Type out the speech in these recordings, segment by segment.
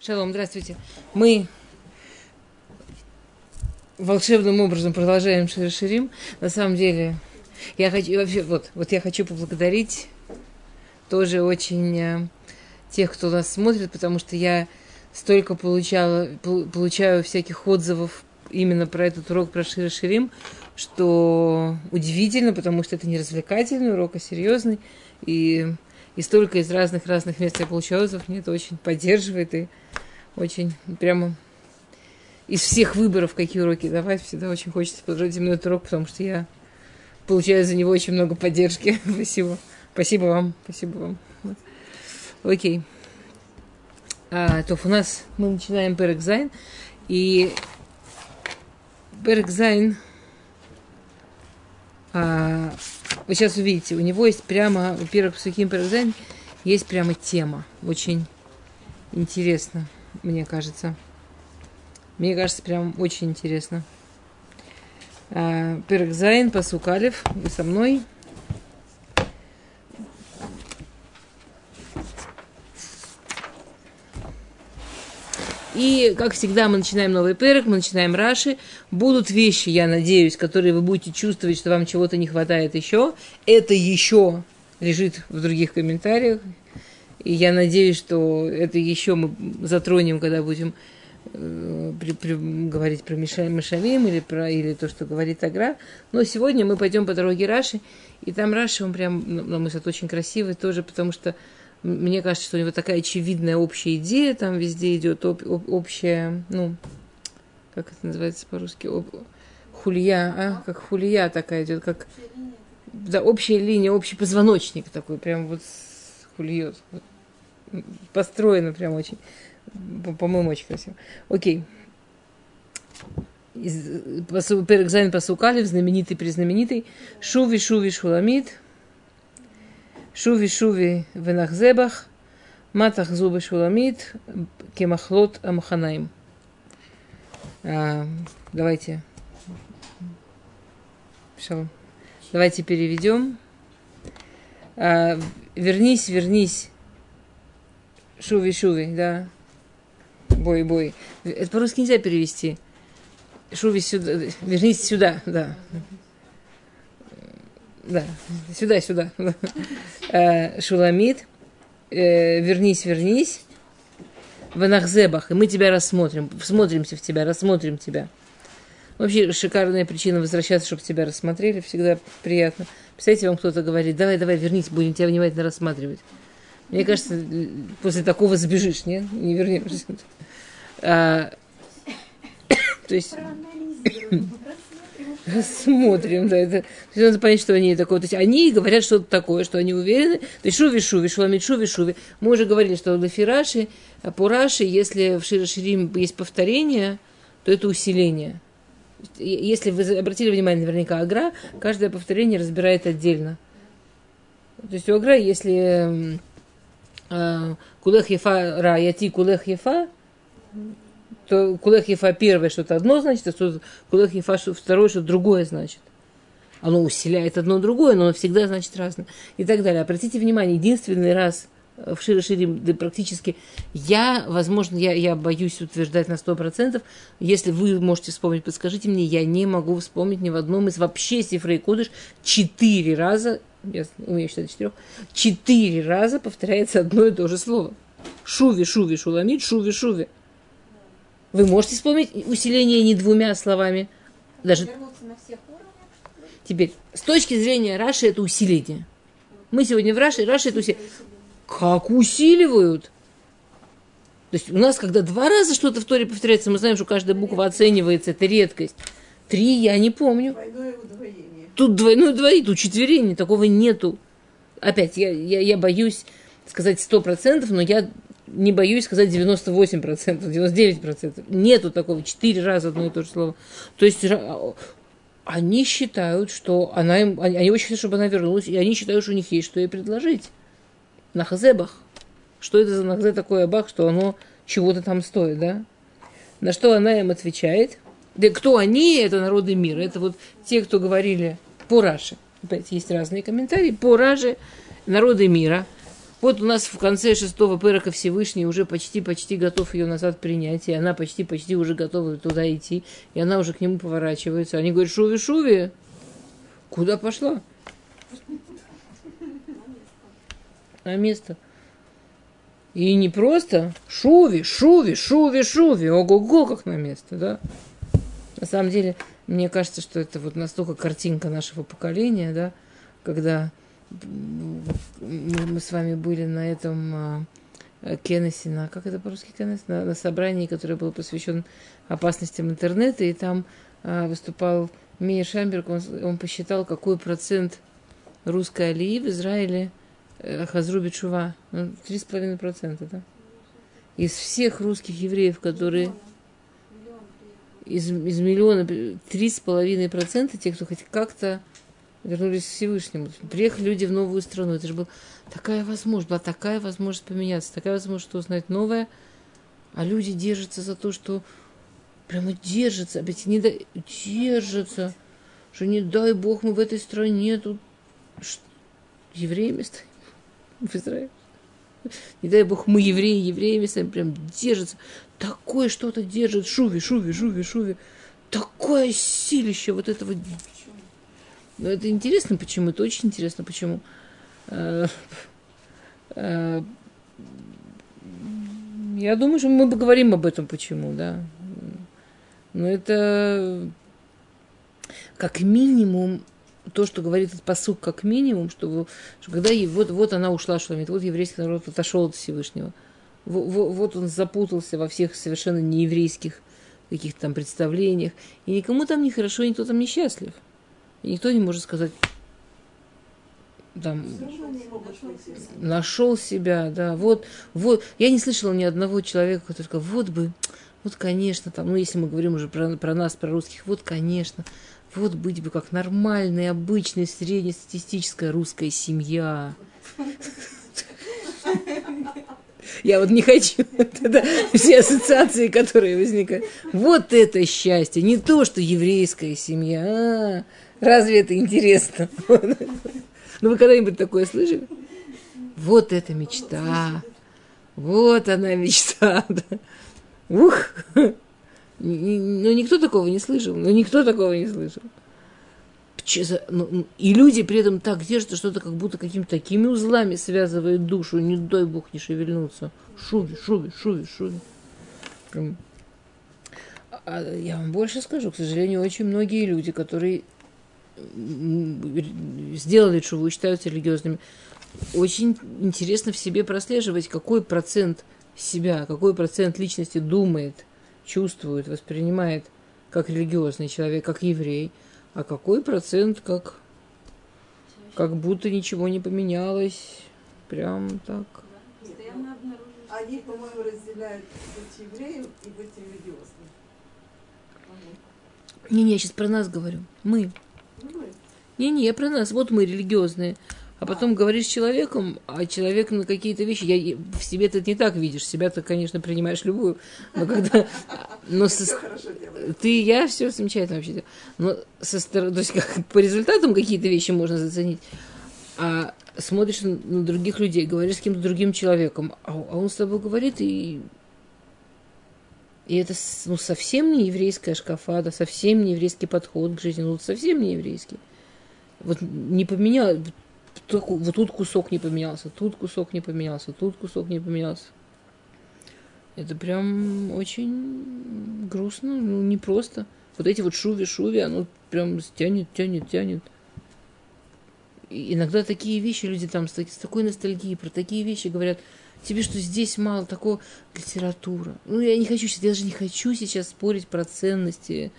Шалом, здравствуйте. Мы волшебным образом продолжаем Ширим. На самом деле, я хочу вообще вот, вот я хочу поблагодарить тоже очень э, тех, кто нас смотрит, потому что я столько получала, получаю всяких отзывов именно про этот урок про Ширим, что удивительно, потому что это не развлекательный урок, а серьезный. И и столько из разных-разных мест я получаю отзывов, мне это очень поддерживает и очень прямо из всех выборов, какие уроки давать, всегда очень хочется продолжать именно этот урок, потому что я получаю за него очень много поддержки. спасибо. Спасибо вам. Спасибо вам. Окей. А, то у нас мы начинаем פרק זין. И פרק זין а, вы сейчас увидите, у него есть прямо, у первых פסוקים פרק זין есть прямо тема. Очень интересно мне кажется. Мне кажется, прям очень интересно. А, פרק זין, פסוק אלף, вы со мной. И, как всегда, мы начинаем новый פרק, мы начинаем Раши. Будут вещи, я надеюсь, которые вы будете чувствовать, что вам чего-то не хватает еще. Это еще лежит в других комментариях. И я надеюсь, что это еще мы затронем, когда будем э, при, при, говорить про Мишавим или, про, или то, что говорит Агра. Но сегодня мы пойдем по дороге Раши, и там Раши, он прям, на мой взгляд, очень красивый тоже, потому что мне кажется, что у него такая очевидная общая идея, там везде идет об, об, общая, ну, как это называется по-русски, об, хулья, а, как хулья такая идет, как, да, общая линия, общий позвоночник такой, прям вот хульет. Построено прям очень, по-моему, очень красиво. Окей. Перекзайн Пасукалев, знаменитый признаменитый. Шуви Шуви Шуламид. Шуви Шуви Венахзебах. Матах Зубы Шуламид. Кемахлот Амаханаим. А, давайте. Шалом. Давайте переведем. А, вернись, вернись. Шуви, шуви, да. Бой, бой. Это по-русски нельзя перевести. Шуви сюда, вернись сюда, да. Да, сюда, сюда. Э, Шуламид, э, вернись, вернись. В Анахзебах, и мы тебя рассмотрим, всмотримся в тебя, рассмотрим тебя. Вообще шикарная причина возвращаться, чтобы тебя рассмотрели, всегда приятно. Представляете, вам кто-то говорит, давай, давай, вернись, будем тебя внимательно рассматривать. Мне кажется, после такого сбежишь, нет? Не вернешься. А, то есть... Смотрим, да, это, то есть надо понять, что они такое. То есть они говорят что-то такое, что они уверены. То есть шуви шуви, шуламид шуви шуви. Мы уже говорили, что Лафираши, по Раши, если в Широширим есть повторение, то это усиление. Если вы обратили внимание, наверняка Агра, каждое повторение разбирает отдельно. То есть у Агра, если э, Кулех Ефа Ра, Яти Кулех Ефа, то Кулех первое что-то одно значит, а Кулех Ефа второе что-то другое значит. Оно усиляет одно другое, но оно всегда значит разное. И так далее. Обратите внимание, единственный раз – в Шире Ширим да, практически. Я, возможно, я, я боюсь утверждать на 100%. Если вы можете вспомнить, подскажите мне, я не могу вспомнить ни в одном из вообще Сифрей Кодыш четыре раза, я умею считать четырех, четыре раза повторяется одно и то же слово. Шуви, шуви, шуламид, шуви, шуви. Вы можете вспомнить усиление не двумя словами? Даже... Теперь, с точки зрения Раши, это усиление. Мы сегодня в Раши, Раши это усиление. Как усиливают? То есть у нас, когда два раза что-то в Торе повторяется, мы знаем, что каждая буква оценивается, это редкость. Три я не помню. Двойное удвоение. Тут двойное удвоение, тут четверение, такого нету. Опять, я, я, я боюсь сказать сто процентов, но я не боюсь сказать 98%, 99%. Нету такого, четыре раза одно и то же слово. То есть они считают, что она им, они очень хотят, чтобы она вернулась, и они считают, что у них есть что ей предложить. Нахзебах. Что это за нахзе такое бах, что оно чего-то там стоит, да? На что она им отвечает. Да кто они, это народы мира. Это вот те, кто говорили по Раше. Опять есть разные комментарии. По Раже народы мира. Вот у нас в конце шестого пырока Всевышний уже почти-почти готов ее назад принять, и она почти-почти уже готова туда идти, и она уже к нему поворачивается. Они говорят, Шуви, Шуви, куда пошла? На место. И не просто Шуви, Шуви, Шуви, Шуви, ого-го, как на место, да? На самом деле, мне кажется, что это вот настолько картинка нашего поколения, да, когда мы с вами были на этом а, Кеннесе, на, как это по-русски Кеннес? На, на собрании, которое было посвящено опасностям интернета, и там а, выступал Мия Шамберг, он, он посчитал, какой процент русской алии в Израиле э, Хазру Чува. Ну, три с половиной процента, да? Из всех русских евреев, которые из, из миллиона, три с половиной процента, те, кто хоть как-то вернулись к Всевышнему. Приехали люди в новую страну. Это же была такая возможность, была такая возможность поменяться, такая возможность что узнать новое. А люди держатся за то, что прямо держатся, ведь не да, держатся, что не дай Бог мы в этой стране тут евреями стоим в Израиле. Не дай Бог мы евреи, евреями стоим, прям держатся. Такое что-то держит, шуви, шуви, шуви, шуви. Такое силище вот этого но это интересно, почему. Это очень интересно, почему. Э, э, я думаю, что мы поговорим об этом, почему, да. Но это как минимум то, что говорит этот посук, как минимум, что, что когда вот, вот она ушла Шламит, вот еврейский народ отошел от Всевышнего, вот, вот он запутался во всех совершенно нееврейских каких-то там представлениях, и никому там не хорошо, никто там не счастлив. И никто не может сказать, там, нашел себя, да, вот, вот, я не слышала ни одного человека, который сказал, вот бы, вот, конечно, там, ну, если мы говорим уже про, про нас, про русских, вот, конечно, вот быть бы как нормальная, обычная, среднестатистическая русская семья. Я вот не хочу. Это все ассоциации, которые возникают. Вот это счастье. Не то, что еврейская семья. А, Разве это интересно? Ну, вы когда-нибудь такое слышали? Вот это мечта. Вот она мечта. Ух! Ну, никто такого не слышал. Ну, никто такого не слышал. Ну, и люди при этом так держатся, что-то как будто какими-то такими узлами связывают душу. Не дай бог не шевельнуться. Шуви, шуви, шуви, шуви. Прям. А я вам больше скажу, к сожалению, очень многие люди, которые сделали шуву и считаются религиозными, очень интересно в себе прослеживать, какой процент себя, какой процент личности думает, чувствует, воспринимает как религиозный человек, как еврей, а какой процент как, как будто ничего не поменялось. Прям так. Они, по-моему, разделяют быть евреем и быть религиозным. Не-не, я сейчас про нас говорю. Мы. Не-не, я про нас. Вот мы религиозные. А потом говоришь с человеком, а человек на какие-то вещи, я, в себе ты не так видишь, себя ты, конечно, принимаешь любую, но когда, но со, ты, я все замечательно вообще, но со стороны, то есть как, по результатам какие-то вещи можно заценить, а смотришь на, на других людей, говоришь с кем-то другим человеком, а, а он с тобой говорит и и это ну, совсем не еврейская шкафада, совсем не еврейский подход к жизни, ну совсем не еврейский. Вот не поменял, вот тут кусок не поменялся, тут кусок не поменялся, тут кусок не поменялся. Это прям очень грустно, ну непросто. Вот эти вот шуви-шуви, оно прям тянет, тянет, тянет. И иногда такие вещи люди там с, с такой ностальгией про такие вещи говорят – Тебе что здесь мало такого литература. Ну, я не хочу сейчас, я даже не хочу сейчас спорить про ценности.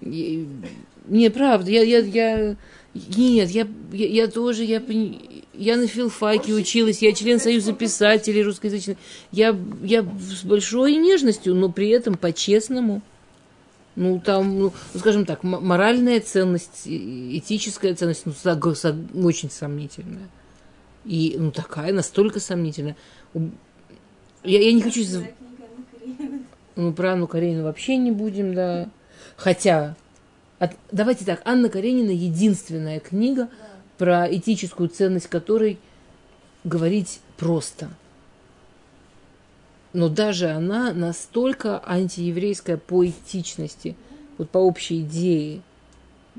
Не, правда, я, я, я, нет, я, я, я тоже, я, я на филфаке училась, я член Союза писателей русскоязычных. Я, я с большой нежностью, но при этом по-честному. Ну, там, ну, скажем так, моральная ценность, этическая ценность, ну, очень сомнительная. И ну такая, настолько сомнительная. Я, я не хочу... Ну, про Анну Каренину вообще не будем, да. Хотя, от, давайте так, Анна Каренина единственная книга, про этическую ценность которой говорить просто. Но даже она настолько антиеврейская по этичности, вот по общей идее.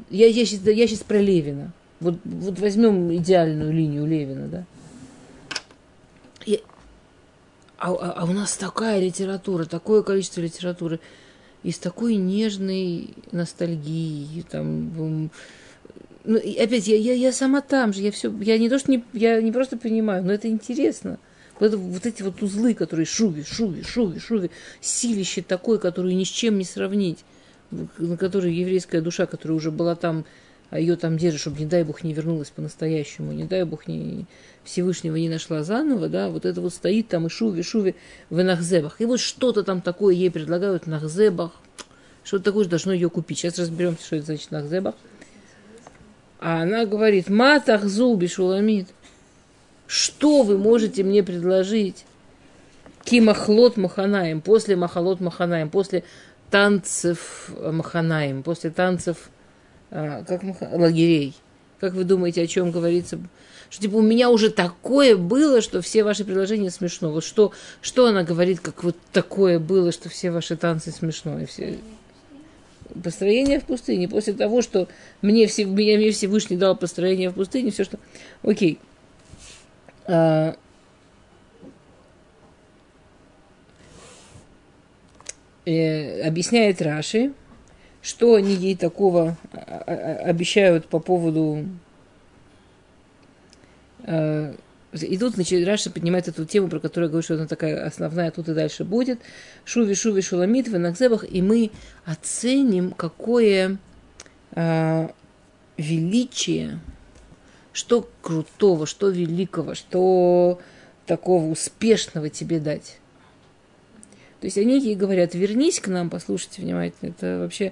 Я, я, сейчас, я сейчас про Левина. Вот, вот возьмем идеальную линию Левина, да. И, а, а, а у нас такая литература, такое количество литературы, и с такой нежной ностальгией, там, ну, опять, я, я, я сама там же, я все, я не то, что не, я не просто понимаю, но это интересно. Вот, вот эти вот узлы, которые шуви, шуви, шуви, шуви, силище такое, которое ни с чем не сравнить, на которой еврейская душа, которая уже была там, ее там держит, чтобы, не дай бог, не вернулась по-настоящему, не дай бог, не, Всевышнего не нашла заново, да, вот это вот стоит там и шуви, шуви в нахзебах. И вот что-то там такое ей предлагают в нахзебах, что-то такое же должно ее купить. Сейчас разберемся, что это значит нахзебах. А она говорит, матах зуби шуламид. Что вы можете мне предложить? Кимахлот Маханаем, после Махалот Маханаем, после танцев Маханаем, после танцев а, как маха... лагерей. Как вы думаете, о чем говорится? Что типа у меня уже такое было, что все ваши предложения смешно. Вот что, что она говорит, как вот такое было, что все ваши танцы смешно. И все... Построение в пустыне. После того, что мне, все, меня, мне Всевышний дал построение в пустыне, все что... Окей. А... Э, объясняет Раши, что они ей такого а, а, обещают по поводу э, и тут, значит, Раша поднимает эту тему, про которую я говорю, что она такая основная, тут и дальше будет. Шуви, шуви, шуламит в Накзебах, и мы оценим, какое э, величие, что крутого, что великого, что такого успешного тебе дать. То есть они ей говорят, вернись к нам, послушайте внимательно. Это вообще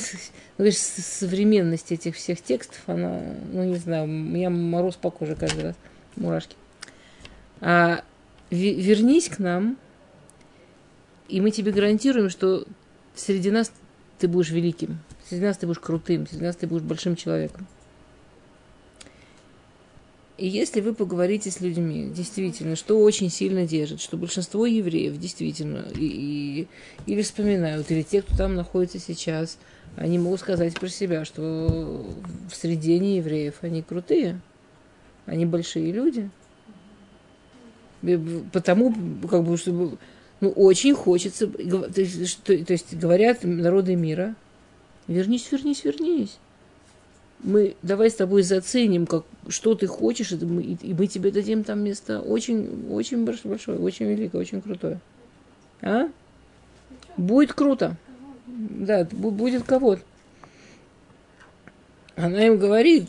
ну, современность этих всех текстов, она, ну не знаю, у меня мороз по коже каждый раз, мурашки. А, вернись к нам, и мы тебе гарантируем, что среди нас ты будешь великим, среди нас ты будешь крутым, среди нас ты будешь большим человеком. И если вы поговорите с людьми, действительно, что очень сильно держит, что большинство евреев действительно и, и, или вспоминают, или те, кто там находится сейчас, они могут сказать про себя, что в среде евреев они крутые, они большие люди – Потому, как бы, чтобы, ну, очень хочется, то есть, что, то есть говорят народы мира, вернись, вернись, вернись. Мы давай с тобой заценим, как, что ты хочешь, и мы, и мы тебе дадим там место очень, очень большое, очень великое, очень крутое. А? Будет круто. Да, будет кого-то. Она им говорит,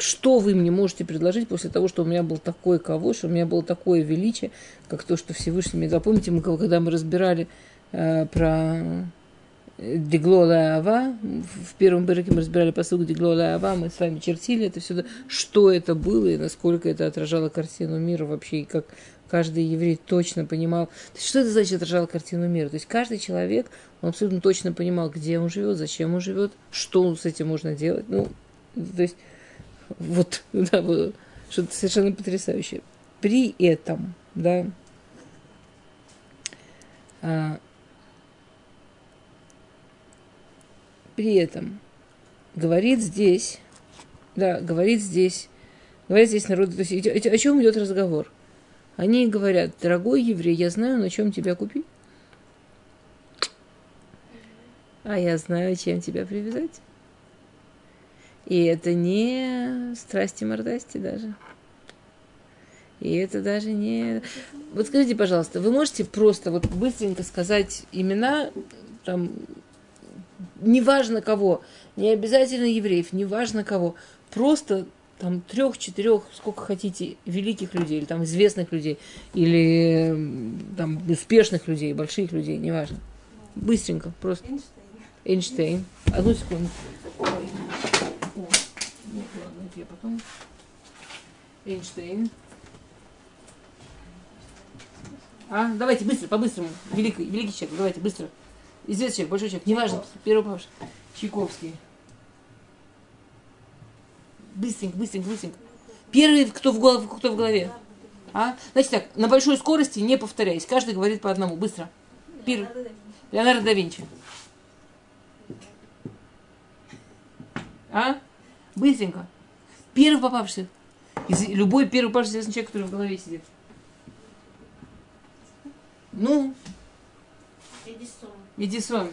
что вы мне можете предложить после того, что у меня был такой кого, что у меня было такое величие, как то, что Всевышний мне запомните, мы, когда мы разбирали э, про Деглола Ава, в первом быраке мы разбирали посылку Деглола Ава, мы с вами чертили это все, что это было и насколько это отражало картину мира вообще, и как каждый еврей точно понимал. То есть, что это значит отражало картину мира? То есть каждый человек, он абсолютно точно понимал, где он живет, зачем он живет, что с этим можно делать. Ну, то есть, вот, да, что-то совершенно потрясающее. При этом, да, при этом говорит здесь, да, говорит здесь, говорит здесь народ, то есть о чем идет разговор? Они говорят, дорогой еврей, я знаю, на чем тебя купить. А я знаю, чем тебя привязать. И это не страсти мордасти даже. И это даже не... Вот скажите, пожалуйста, вы можете просто вот быстренько сказать имена, там, неважно кого, не обязательно евреев, неважно кого, просто там трех, четырех, сколько хотите, великих людей, или там известных людей, или там успешных людей, больших людей, неважно. Быстренько, просто. Эйнштейн. Эйнштейн. Одну секунду потом. Эйнштейн. А, давайте быстро, по-быстрому. Великий, великий человек, давайте быстро. Известный человек, большой человек, неважно, первый паш. Чайковский. Быстренько, быстренько, быстренько. Первый, кто в голову, кто в голове. А? Значит так, на большой скорости не повторяйся. Каждый говорит по одному. Быстро. Пир. Леонардо да Винчи. А? Быстренько. Первый попавшийся. Из, любой первый попавшийся известный человек, который в голове сидит. Ну, Эдисон. Эдисон.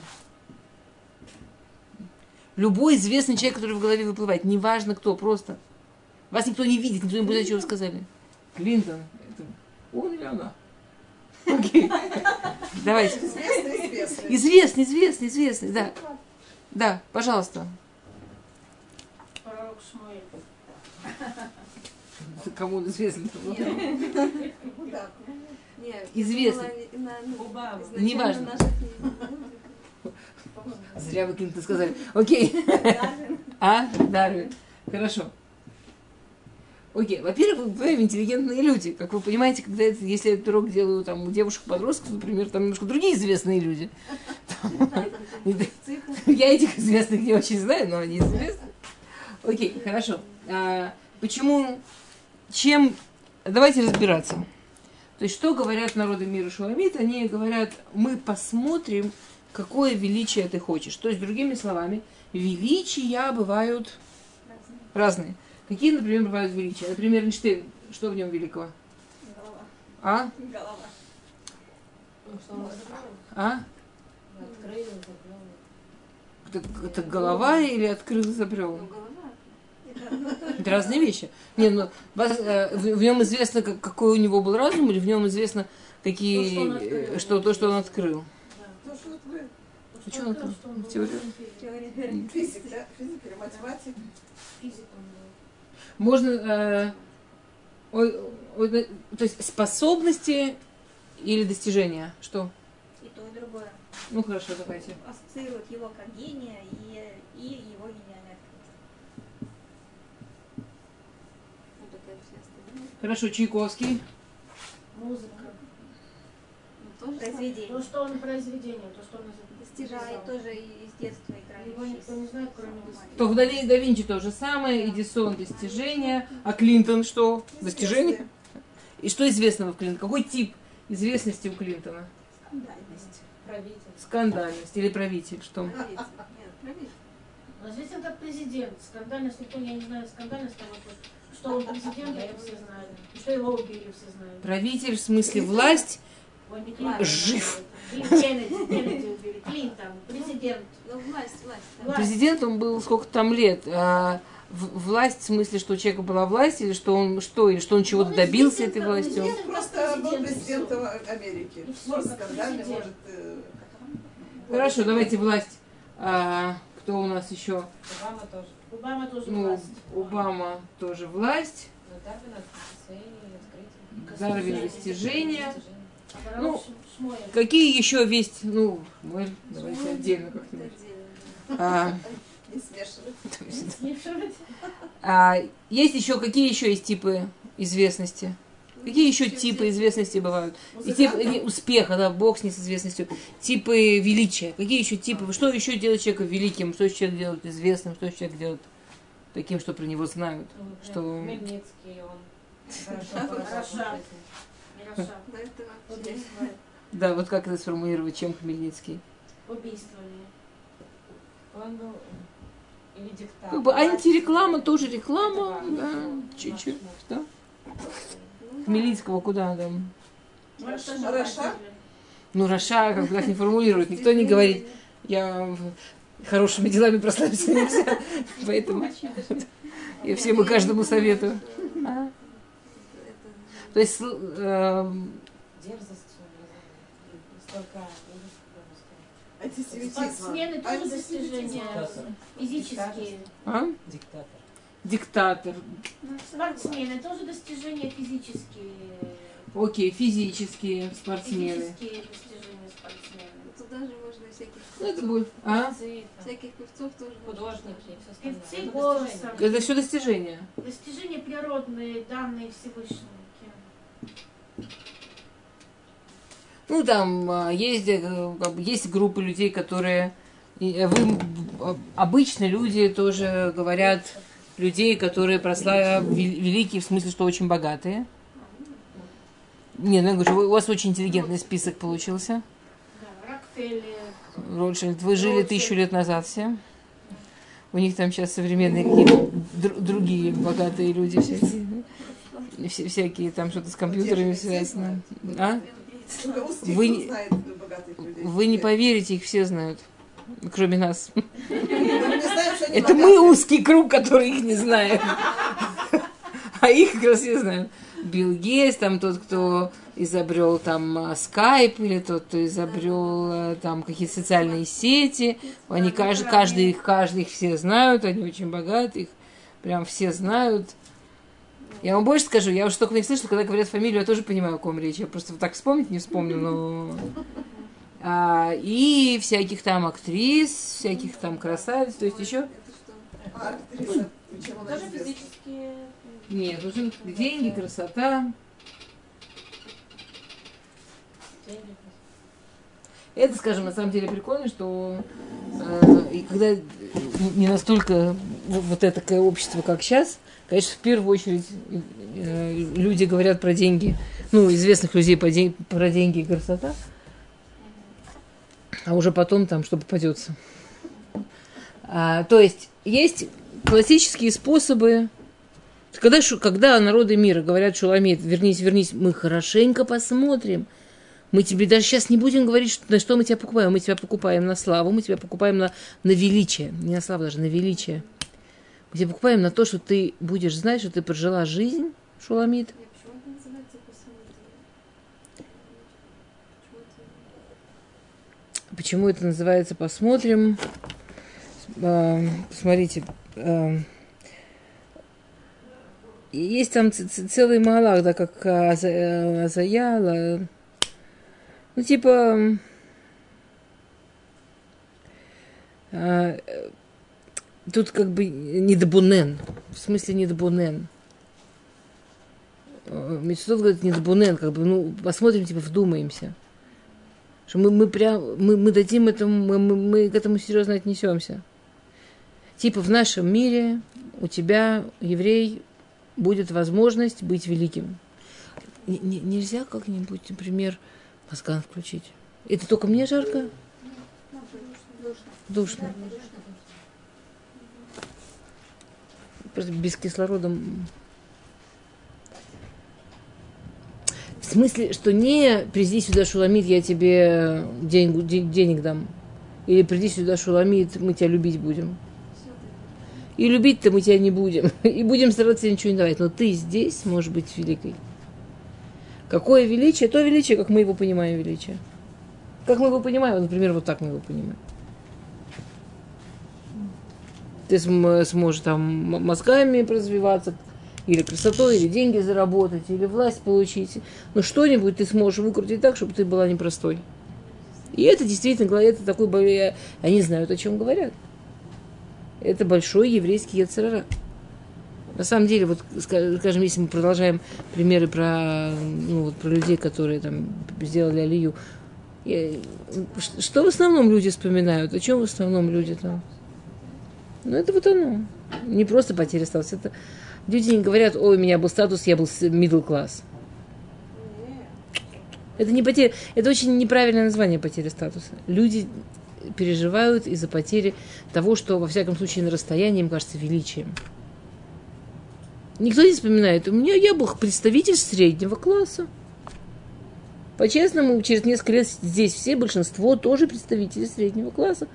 Любой известный человек, который в голове выплывает. Неважно кто, просто. Вас никто не видит, никто не будет, что вы сказали. Клинтон. Это он или она? Окей. Давайте. Известный, известный. Известный, известный, известный, да. Да, пожалуйста. Пророк Шмуэль. Кому он известный? Ну да. Нет, Известный. на- на- Обама. изначально Неважно. Зря вы Клинтон сказали. Окей. Дарвин. А? Дарвин. Хорошо. Окей, во-первых, вы интеллигентные люди. Как вы понимаете, когда это, если этот урок делаю там у девушек-подростков, например, там немножко другие известные люди. Я этих известных не очень знаю, но они известны. Окей, хорошо. А, почему, чем... Давайте разбираться. То есть, что говорят народы мира Шуламит? Они говорят, мы посмотрим, какое величие ты хочешь. То есть, другими словами, величия бывают разные. Какие, например, бывают величия? Например, Эйнштейн, что в нем великого? Голова. А? Голова. А? Открыл. Это, это голова или открыл забрел? Ну, голова. Это разные вещи. Не, ну, вас, э, в, нем известно, как- какой у него был разум, или в нем известно, какие, То, что он э, открыл. что, то, что он открыл. Ну, что вот вы, что он там? он был Теорию? физик. физик, да? Физик или математик? Физик он был. Можно, э, ой, ой, да, то есть способности или достижения? Что? И то, и другое. Ну хорошо, давайте. Ассоциируют его как гения и, и его гениальное открытие. Вот это все остальные. Хорошо, Чайковский. Музыка. Ну, тоже Произведение. То, что он произведение, то, что он Достижает написал. тоже и с детства играли. Его никто не знает, кроме. То в да, да Винчи то же самое, Эдисон достижения, а Клинтон что? Достижение? И что известного в Клинтоне? Какой тип известности у Клинтона? Скандальность. Правитель. Скандальность или правитель? Что? Правитель. Нет, правитель. Известен как президент. Скандальность никто, я не знаю, скандальность там вопрос. Что он президент, это все знали. Что его убили, все знали. Правитель в смысле власть? Жив. Президент. Ну, власть, власть. да. Власть. Президент он был сколько там лет? А, в- власть в смысле, что у человека была власть, или что он что, или что он чего-то Ну, добился известен этой властью? как просто был президентом. Америки. Может, скандальный, может... э, Хорошо, давайте власть. Кто у нас еще? Обама тоже. Обама тоже Ну, власть. Обама тоже власть. Дарвин достижения. А Ну. Какие еще есть? Ну, мы давайте отдельно как-нибудь. А, Не смешивать. Смешивать. а, есть еще, какие еще есть типы известности? Какие еще типы известности бывают? И типы не, успеха, да, бог с ней с известностью. Типы величия. Какие еще типы? Что еще делает человека великим? Что еще человек делает известным? Что еще человек делает таким, что про него знают? Ну, Что- Хмельницкий, он хорошо. Да, вот как это сформулировать, чем Хмельницкий? Убийствами. Он был или диктатор. Как бы антиреклама тоже реклама, да, чуть-чуть, да. Хмельницкого куда там? Раши? Ну, Раши, как бы так не формулирует. Никто не говорит, я в- хорошими делами прославиться нельзя. Поэтому я всем и каждому советую. То есть, э, Дерзость. Спортсмены тоже достижения физические. а? диктатор. Диктатор. Спортсмены тоже достижения физические. Окей, физические спортсмены. Физические достижения спортсмены. Туда же можно всяких Ну, это будет, а? Всяких певцов тоже. художники. Певцы Это голосом. достижение. Это все достижения. Достижения природные, данные Всевышнего. Кем? Ну, там а, есть, э, есть группы людей, которые... э, Вы, обычно люди тоже говорят людей, которые прославили великие, в смысле, что очень богатые. Не, ну я говорю, у вас очень интеллигентный список получился. Да, Рокфеллер. Ротшильд. Вы жили тысячу лет назад все. У них там сейчас современные какие-то др- другие богатые люди всякие. Все- всякие там что-то с компьютерами связано. А? Вы. Вы не поверите, их все знают. Кроме нас. Это мы узкий круг, который их не знает. А их как раз все знают. Билл Гейтс, там тот, кто изобрел там скайп, или тот, кто изобрел э, там какие-то социальные сети. Они каждый, каждый, их, каждый их все знают, они очень богаты, их прям все знают. Я вам больше скажу, я уже только не слышала, когда говорят фамилию, я тоже понимаю, о ком речь. Я просто вот так вспомнить не вспомню, но... А, и всяких там актрис, всяких там красавиц, то есть еще... А. Нет, нужны деньги, красота. Это, скажем, на самом деле прикольно, что э, и когда не настолько вот это такое общество, как сейчас, конечно, в первую очередь э, люди говорят про деньги, ну, известных людей про деньги и красота, а уже потом там что попадется. А, то есть есть классические способы, когда, когда народы мира говорят Шуламид, вернись, вернись, мы хорошенько посмотрим, мы тебе даже сейчас не будем говорить, что, на что мы тебя покупаем. Мы тебя покупаем на славу, мы тебя покупаем на, на величие. Не на славу даже, на величие. Мы тебя покупаем на то, что ты будешь знать, что ты прожила жизнь, Шуламид. Почему это называется посмотрим? Почему это называется «Посмотрим»? А, Посмотрите. а, Есть там целый малах, да, как э, Азаяла. Ну, типа... э, Тут как бы недобунен. В смысле недобунен. Э, Мецудот говорит недобунен, как бы, ну, посмотрим, типа, вдумаемся. Что мы, мы прям, мы, мы дадим этому, мы, мы, мы к этому серьезно отнесемся. Типа в нашем мире у тебя, еврей, будет возможность быть великим. Н- нельзя как-нибудь, например, мозган включить? Это только мне жарко? Душно. Просто без кислорода. В смысле, что не приди сюда, Шуламид, я тебе деньгу- де- денег дам. Или приди сюда, Шуламид, мы тебя любить будем. И любить-то мы тебя не будем. И будем стараться ничего не давать. Но ты здесь можешь быть великой. Какое величие? То величие, как мы его понимаем, величие. Как мы его понимаем, например, вот так мы его понимаем. Ты см- сможешь там мозгами развиваться, или красотой, или деньги заработать, или власть получить. Но что-нибудь ты сможешь выкрутить так, чтобы ты была непростой. И это действительно, это такой, они знают, о чем говорят. Это большой еврейский яцерара. На самом деле, вот, ска- скажем, если мы продолжаем примеры про, ну, вот, про людей, которые там сделали алию, что в основном люди вспоминают? О чем в основном люди там? Ну, это вот оно. Не просто потеря статуса. Это... Люди не говорят, ой, у меня был статус, я был middle класс. Это не потеря, это очень неправильное название потери статуса. Люди переживают из-за потери того, что, во всяком случае, на расстоянии им кажется величием. Никто не вспоминает. У меня я был представитель среднего класса. По-честному, через несколько лет здесь все, большинство тоже представители среднего класса.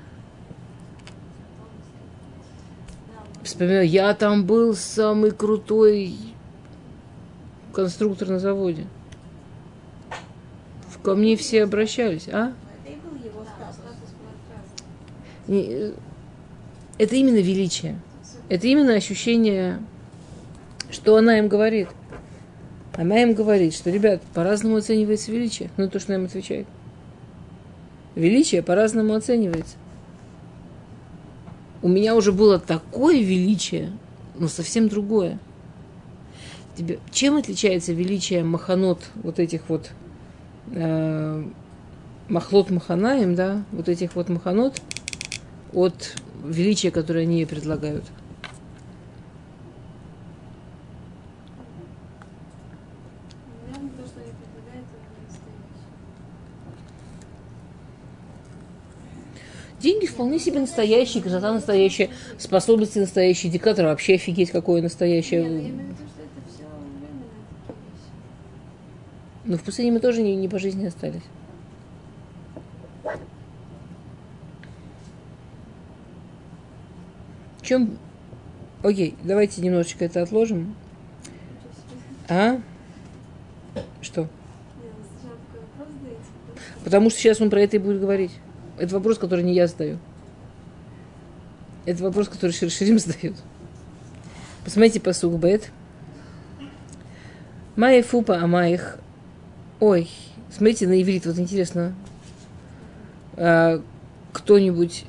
Вспоминаю, я там был самый крутой конструктор на заводе. Ко мне все обращались, а? Э, Это именно величие. Это именно ощущение, что она им говорит. Она им говорит, что, ребят, по-разному оценивается величие. Ну, то, что она им отвечает. Величие по-разному оценивается. У меня уже было такое величие, но совсем другое. Тебе, чем отличается величие маханот, вот этих вот э, махлот маханаем, да, вот этих вот маханот, от величия, которое они ей предлагают. Деньги вполне себе настоящие, красота настоящая, способности настоящие, диктатор вообще офигеть какое настоящее. Нет. Но в пустыне мы тоже не, не по жизни остались. В чем... Окей, давайте немножечко это отложим. А? Что? Ну Потому что сейчас он про это и будет говорить. Это вопрос, который не я задаю. Это вопрос, который Шир Ширим задает. Посмотрите по Бет. Майя фупа амаих. Ой, смотрите на иврит, вот интересно. А, кто-нибудь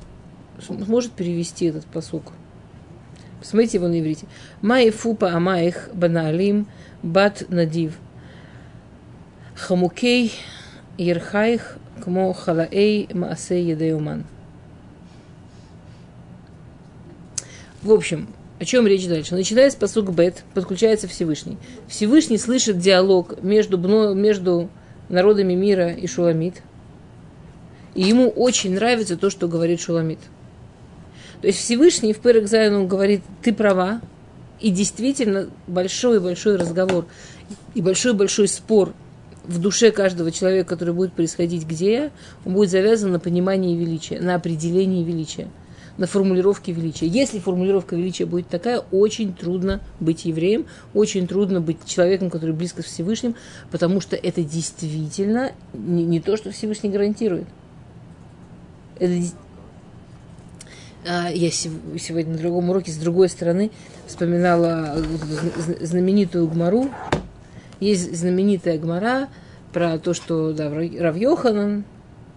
сможет перевести этот посук? Посмотрите его на иврите. Майя фупа амаих баналим бат надив. Хамукей ерхайх кмо халаэй маасе едеуман. В общем, о чем речь дальше? Начиная с посук Бет, подключается Всевышний. Всевышний слышит диалог между, бно- между народами мира и Шуламит. И ему очень нравится то, что говорит Шуламит. То есть Всевышний в Перек Зайну говорит, ты права, и действительно большой-большой разговор и большой-большой спор в душе каждого человека, который будет происходить где он будет завязан на понимании величия, на определении величия, на формулировке величия. Если формулировка величия будет такая, очень трудно быть евреем, очень трудно быть человеком, который близко с Всевышним, потому что это действительно не, не то, что Всевышний гарантирует. Это А, я сегодня на другом уроке с другой стороны вспоминала зн- знаменитую Гмару. Есть знаменитая Гмара про то, что да, Рав Йоханан,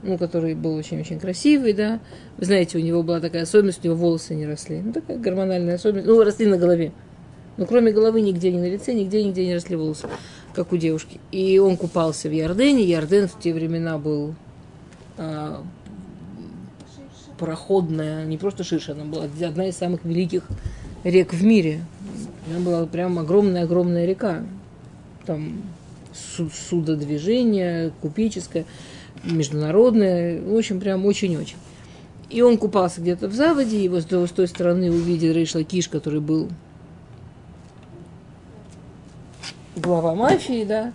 ну, который был очень-очень красивый, да. Вы знаете, у него была такая особенность, у него волосы не росли. Ну, такая гормональная особенность. Ну, росли на голове. Но кроме головы нигде, ни на лице, нигде, нигде не росли волосы, как у девушки. И он купался в Ярдене. Ярден в те времена был а, проходная, не просто шиша, она была одна из самых великих рек в мире. Она была прям огромная-огромная река. Там су- судодвижение, купеческое, международное. В общем, прям очень-очень. И он купался где-то в заводе, его с с той стороны увидел Рейш Лакиш, который был глава мафии, да,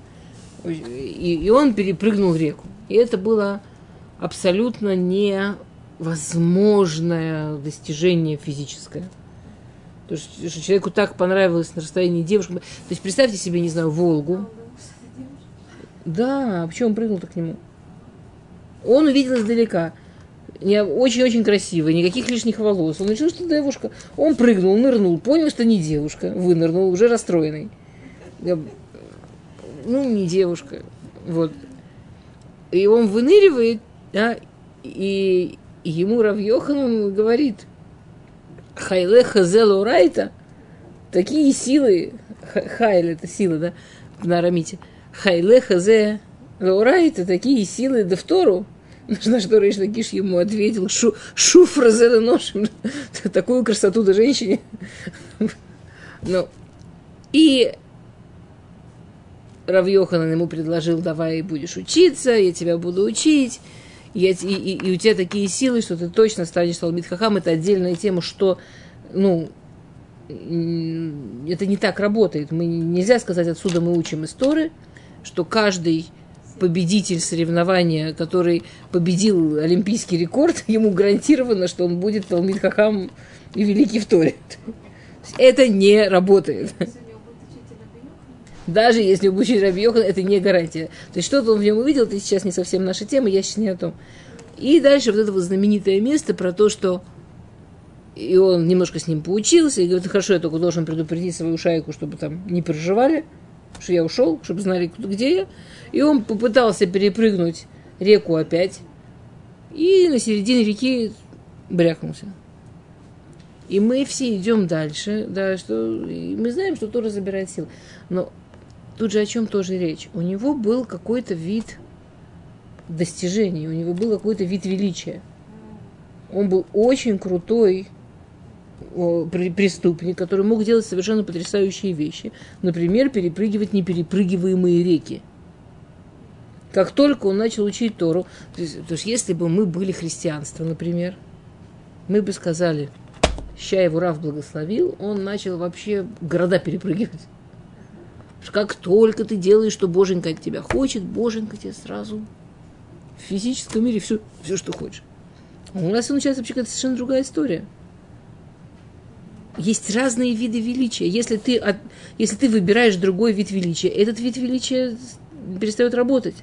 и, и он перепрыгнул реку. И это было абсолютно невозможное достижение физическое. То что человеку так понравилось на расстоянии девушки. То есть представьте себе, не знаю, Волгу. Да, а почему он прыгнул-то к нему? Он увидел издалека. Очень-очень красивый, никаких лишних волос. Он решил, что девушка. Он прыгнул, нырнул, понял, что не девушка. Вынырнул, уже расстроенный. Ну, не девушка. Вот. И он выныривает, да, и, и ему Рав Йоханан говорит, Хайле Хазел Урайта, такие силы, ха- Хайль это сила, да, на арамите, Хайле Хазе такие силы. Да втору, на что Рейш Лакиш ему ответил, шу, шуфра зеда ношим, такую красоту да женщине. Ну, и Рав Йоханан ему предложил, давай будешь учиться, я тебя буду учить, и, и- и у тебя такие силы, что ты точно станешь Талмит Хахам. Это отдельная тема, что, ну, это не так работает. Мы, нельзя сказать, отсюда мы учим истории, что каждый победитель соревнования, который победил олимпийский рекорд, ему гарантировано, что он будет Талмит Хахам и великий в Это не работает. Если у него будет учитель Рабиюха, Даже если у Бучи Раби Йохан, это не гарантия. То есть что-то он в нем увидел, это сейчас не совсем наша тема, я сейчас не о том. И дальше вот это вот знаменитое место про то, что и он немножко с ним поучился, и говорит, хорошо, я только должен предупредить свою шайку, чтобы там не переживали, что я ушел, чтобы знали, где я. И он попытался перепрыгнуть реку опять, и на середине реки брякнулся. И мы все идем дальше, да, что и мы знаем, что Тора забирает силы. Но тут же о чем тоже речь. У него был какой-то вид достижений, у него был какой-то вид величия. Он был очень крутой преступник, который мог делать совершенно потрясающие вещи. Например, перепрыгивать неперепрыгиваемые реки. Как только он начал учить Тору, то есть, то есть если бы мы были христианство, например, мы бы сказали, ща его Рав благословил, он начал вообще города перепрыгивать. Как только ты делаешь, что Боженька от тебя хочет, Боженька тебе сразу в физическом мире все, все что хочешь. А у нас начинается вообще какая-то совершенно другая история. Есть разные виды величия. Если ты, от- если ты выбираешь другой вид величия, этот вид величия перестает работать.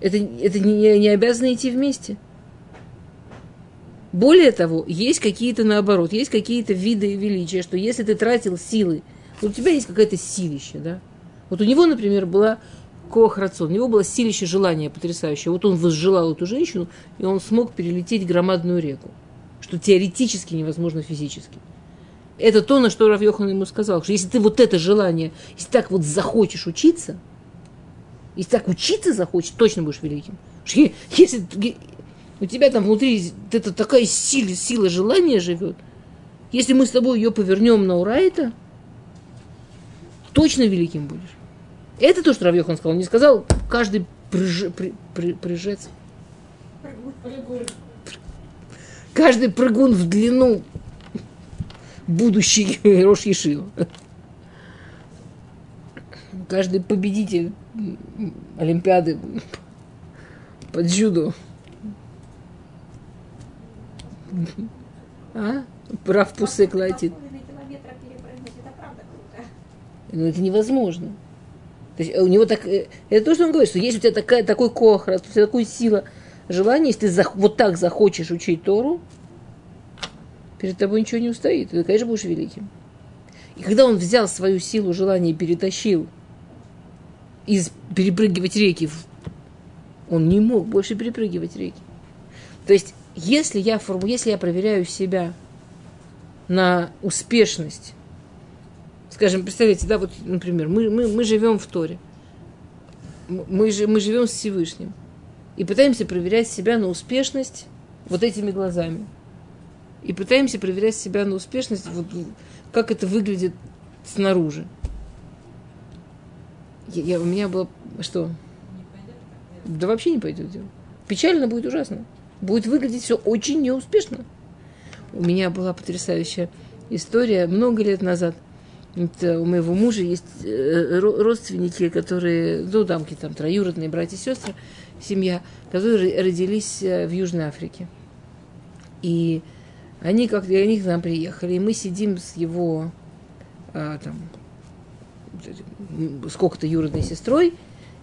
Это, это не, не обязано идти вместе. Более того, есть какие-то наоборот, есть какие-то виды величия, что если ты тратил силы, у тебя есть какое-то силище, да? Вот у него, например, была Кохрацон, у него было силище желания потрясающее. Вот он возжелал эту женщину, и он смог перелететь громадную реку, что теоретически невозможно физически. Это то, на что Рав Йохан ему сказал, что если ты вот это желание, если так вот захочешь учиться, если так учиться захочешь, точно будешь великим. Если у тебя там внутри это такая сила, сила желания живет, если мы с тобой ее повернем на Урайта, точно великим будешь. Это то, что Равьехан сказал. Он не сказал, каждый прыж- при- при- прыжец, Прыгун. каждый прыгун в длину будущий Рош Ешива. Каждый победитель Олимпиады по дзюдо. А? Прав пусек латит. Половина километра перепрыгнуть, это правда круто. Но это невозможно. То есть э, у него так... э, Это то, что он говорит, что если у тебя такая, такой кохрас, у тебя такая сила желания, если ты зах- вот так захочешь учить Тору, перед тобой ничего не устоит. Ты, конечно, будешь великим. И когда он взял свою силу желания и перетащил из перепрыгивать реки, он не мог больше перепрыгивать реки. То есть, если я, форму, если я проверяю себя на успешность, скажем, представляете, да, вот, например, мы, мы, мы живем в Торе, мы, же, мы живем с Всевышним и пытаемся проверять себя на успешность вот этими глазами. И пытаемся проверять себя на успешность, вот, как это выглядит снаружи. Я, я- у меня было... Что? Да вообще не пойдет дело. Печально будет ужасно. Будет выглядеть все очень неуспешно. У меня была потрясающая история много лет назад. Это у моего мужа есть э, ро- родственники, которые, ну, там какие-то там троюродные братья и сестры, семья, которые родились э, в Южной Африке. И они как и они к нам приехали, и мы сидим с его а, там сколько-то юродной сестрой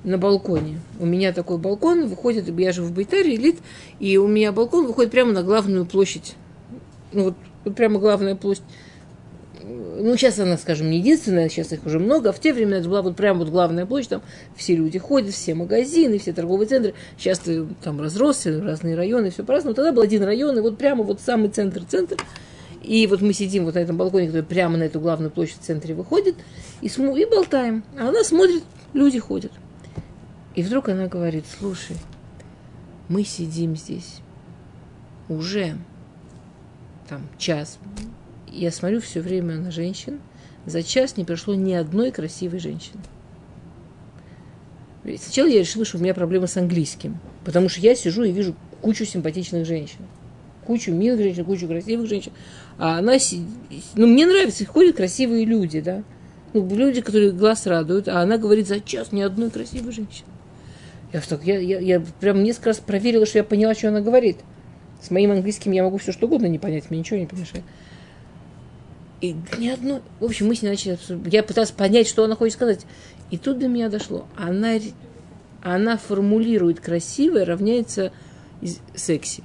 на балконе. У меня такой балкон выходит, я живу в Байтаре, элит, и у меня балкон выходит прямо на главную площадь. Ну вот, вот прямо главная площадь. Ну, сейчас она, скажем, не единственная, сейчас их уже много, в те времена это была вот прямо вот главная площадь, там все люди ходят, все магазины, все торговые центры. Сейчас там разросся, разные районы, все по-разному. Тогда был один район, и вот прямо вот самый центр-центр. И вот мы сидим вот на этом балконе, который прямо на эту главную площадь в центре выходит, и, смо- и болтаем. А она смотрит, люди ходят. И вдруг она говорит, слушай, мы сидим здесь уже там час. Я смотрю все время на женщин. За час не пришло ни одной красивой женщины. Сначала я решила, что у меня проблемы с английским. Потому что я сижу и вижу кучу симпатичных женщин. Кучу милых женщин, кучу красивых женщин. А она... си- Ну, мне нравится, ходят красивые люди, да. Ну, люди, которые глаз радуют. А она говорит, за час ни одной красивой женщины. Я, так- я, я, я прям несколько раз проверила, что я поняла, что она говорит. С моим английским я могу все что угодно не понять, мне ничего не помешает. И ни одной... В общем, мы с ней начали... Я пыталась понять, что она хочет сказать. И тут до меня дошло. Она, она формулирует красивое равняется секси.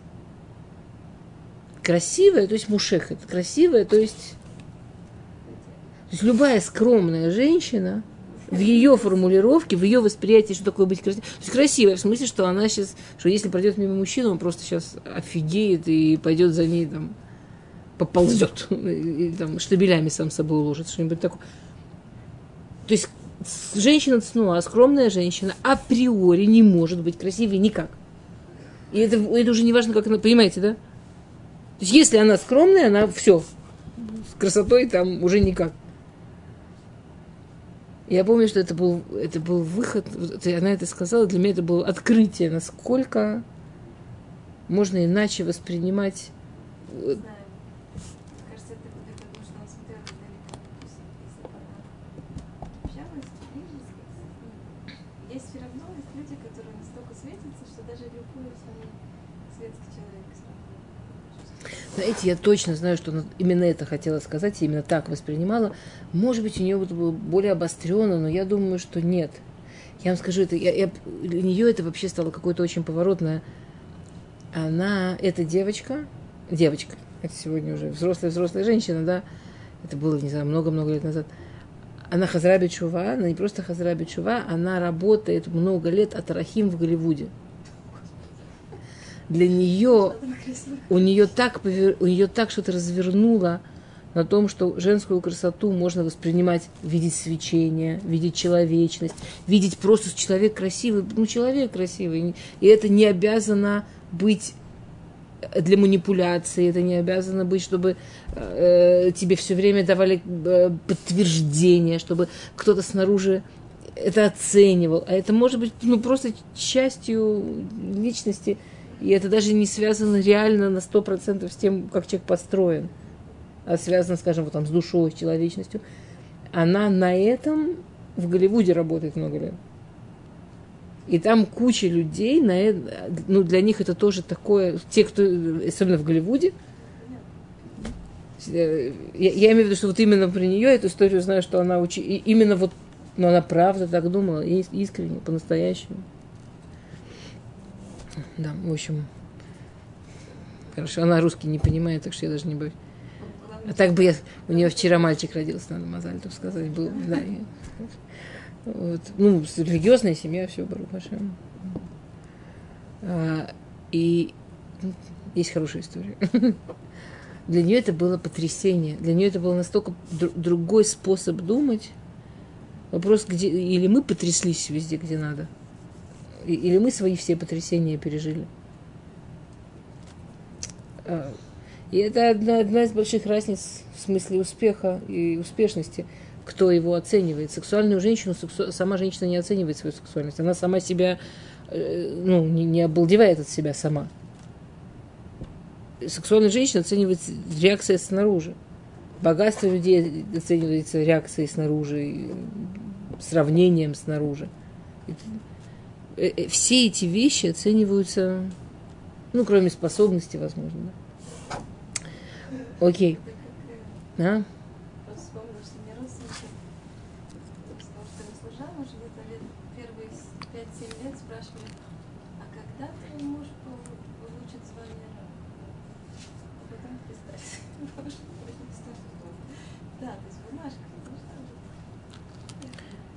Красивая, то есть мушех. Это красивая, то есть... То есть любая скромная женщина в ее формулировке, в ее восприятии, что такое быть красивой. То есть красивая в смысле, что она сейчас, что если пройдет мимо мужчины, он просто сейчас офигеет и пойдет за ней там поползет и, там штабелями сам собой уложит, что-нибудь такое. То есть женщина цнуа, скромная женщина априори не может быть красивой никак. И это, это уже не важно, как она, понимаете, да? То есть если она скромная, она все, с красотой там уже никак. Я помню, что это был, это был выход, она это сказала, для меня это было открытие, насколько можно иначе воспринимать э, Не знаю. Мне кажется, это, это потому, что он смотрел издалека. То есть, если бы она общалась ближе, с- есть все равно есть люди, которые настолько светятся, что даже любой самый светский человек смог Знаете, я точно знаю, что она именно это хотела сказать, и именно так воспринимала. Может быть, у нее это было более обостренно, но я думаю, что нет. Я вам скажу, это, я, я- для нее это вообще стало какое-то очень поворотное. Она, эта девочка, девочка, это сегодня уже взрослая-взрослая женщина, да, это было, не знаю, много-много лет назад. Она Хазраби Чува, она не просто Хазраби Чува, она работает много лет от Арахим в Голливуде. Для нее у нее так, у нее так что-то развернуло на том, что женскую красоту можно воспринимать, видеть свечение, видеть человечность, видеть просто человек красивый, ну человек красивый, и это не обязано быть для манипуляции, это не обязано быть, чтобы э, тебе все время давали э, подтверждение, чтобы кто-то снаружи это оценивал, а это может быть ну, просто частью личности, и это даже не связано реально на 100% с тем, как человек построен, а связано, скажем, вот там с душой, с человечностью. Она на этом в Голливуде работает много лет. И там куча людей, на это, ну, для них это тоже такое, те, кто, особенно в Голливуде, э, я, я имею в виду, что вот именно про нее эту историю знаю, что она учи, именно вот, но она правда так думала, ис- искренне, по-настоящему. Да, в общем, хорошо, она русский не понимает, так что я даже не боюсь. А так бы я, у нее вчера мальчик родился, надо Мазальтов сказать, был, да. и- вот. Ну, религиозная семья, все, Барухаша. А, и есть хорошая история. Для нее это было потрясение. Для нее это был настолько дру- другой способ думать. Вопрос, где или мы потряслись везде, где надо, или мы свои все потрясения пережили. А, И это одна, одна из больших разниц в смысле успеха и успешности, кто его оценивает. Сексуальную женщину сексу- сама женщина не оценивает свою сексуальность. Она сама себя, э, ну, не, не обалдевает от себя сама. Сексуальная женщина оценивает реакция снаружи. Богатство людей оценивается реакцией снаружи, сравнением снаружи. Э, э, Все эти вещи оцениваются, ну, кроме способности, возможно. Да? Окей. А? Просто вспомнила, что мне родственники, сказал, что мы служа, может, где-то лет первые с- 5-7 лет спрашивали, а когда твой муж пол- получит звание раба? А потом представь, Да, то есть бумажка, ну что же.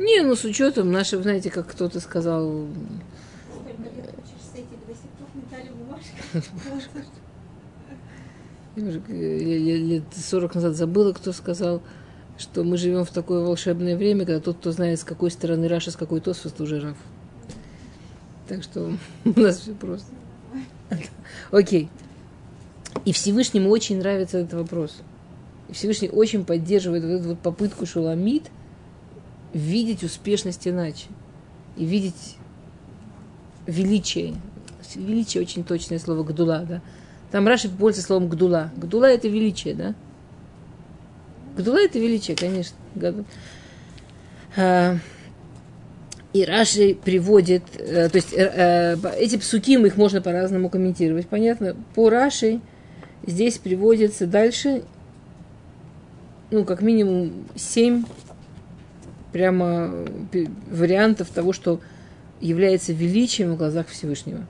Не, ну с учетом нашего, знаете, как кто-то сказал, э, ле- лет 40 назад забыла, кто сказал, что мы живем в такое волшебное время, когда тот, кто знает, с какой стороны Раша, с какой Тосфос, уже Раф. Так что у нас все просто. Окей. И Всевышнему очень нравится этот вопрос. И Всевышний очень поддерживает вот эту вот попытку Шуламид видеть успешность иначе. И видеть величие. Величие очень точное слово гдула, да. Там Раши пользуется словом гдула. Гдула это величие, да. Гдула это величие, конечно. А, И Раши приводит, э, то есть э, э, эти псуким, их можно по-разному комментировать, понятно? По Раши здесь приводится дальше, ну, как минимум, семь прямо пи- вариантов того, что является величием в глазах Всевышнего.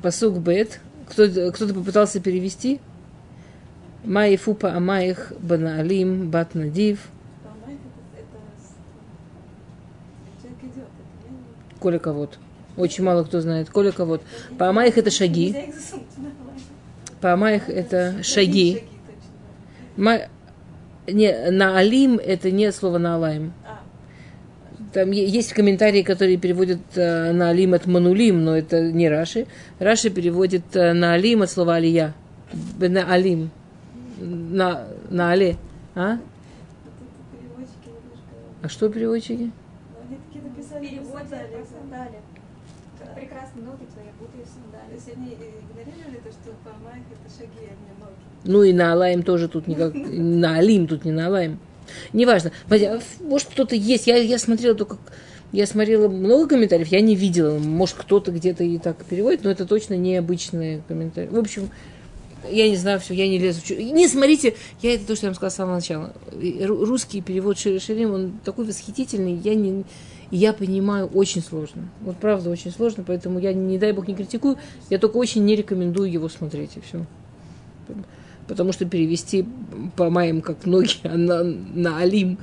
Посук Бет. Кто- Кто-то попытался перевести. Май фупа амаих банаалим бат надив. Коля кого-то. Очень мало кто знает. Коля кого-то. По амаих это шаги. По амаих это шаги. Шаги, Не, на алим это не слово на. А, Там есть комментарии, которые переводят э, на алим от манулим, но это не Раши. Раши переводит э, на алим от слова алия. На алим. На, на але. А? вот тут переводчики немножко... А что переводчики? это... Прекрасно, ноги твои в сандалии. Сегодня игнорировали то, что по майке это шаги, а не ноги. Ну и на Алаем тоже тут никак, на Алим тут не на Алаем. Неважно. А Может, кто-то есть. Я, я смотрела только, я смотрела много комментариев, я не видела. Может, кто-то где-то и так переводит, но это точно необычные комментарии. В общем, я не знаю все, я не лезу. Не смотрите, я это то, что я вам сказала с самого начала. Русский перевод Шири Ширим, он такой восхитительный, я не, я понимаю очень сложно. Вот правда очень сложно, поэтому я, не дай бог, не критикую, я только очень не рекомендую его смотреть, и все. Потому что перевести по моим как ноги на, на Алим.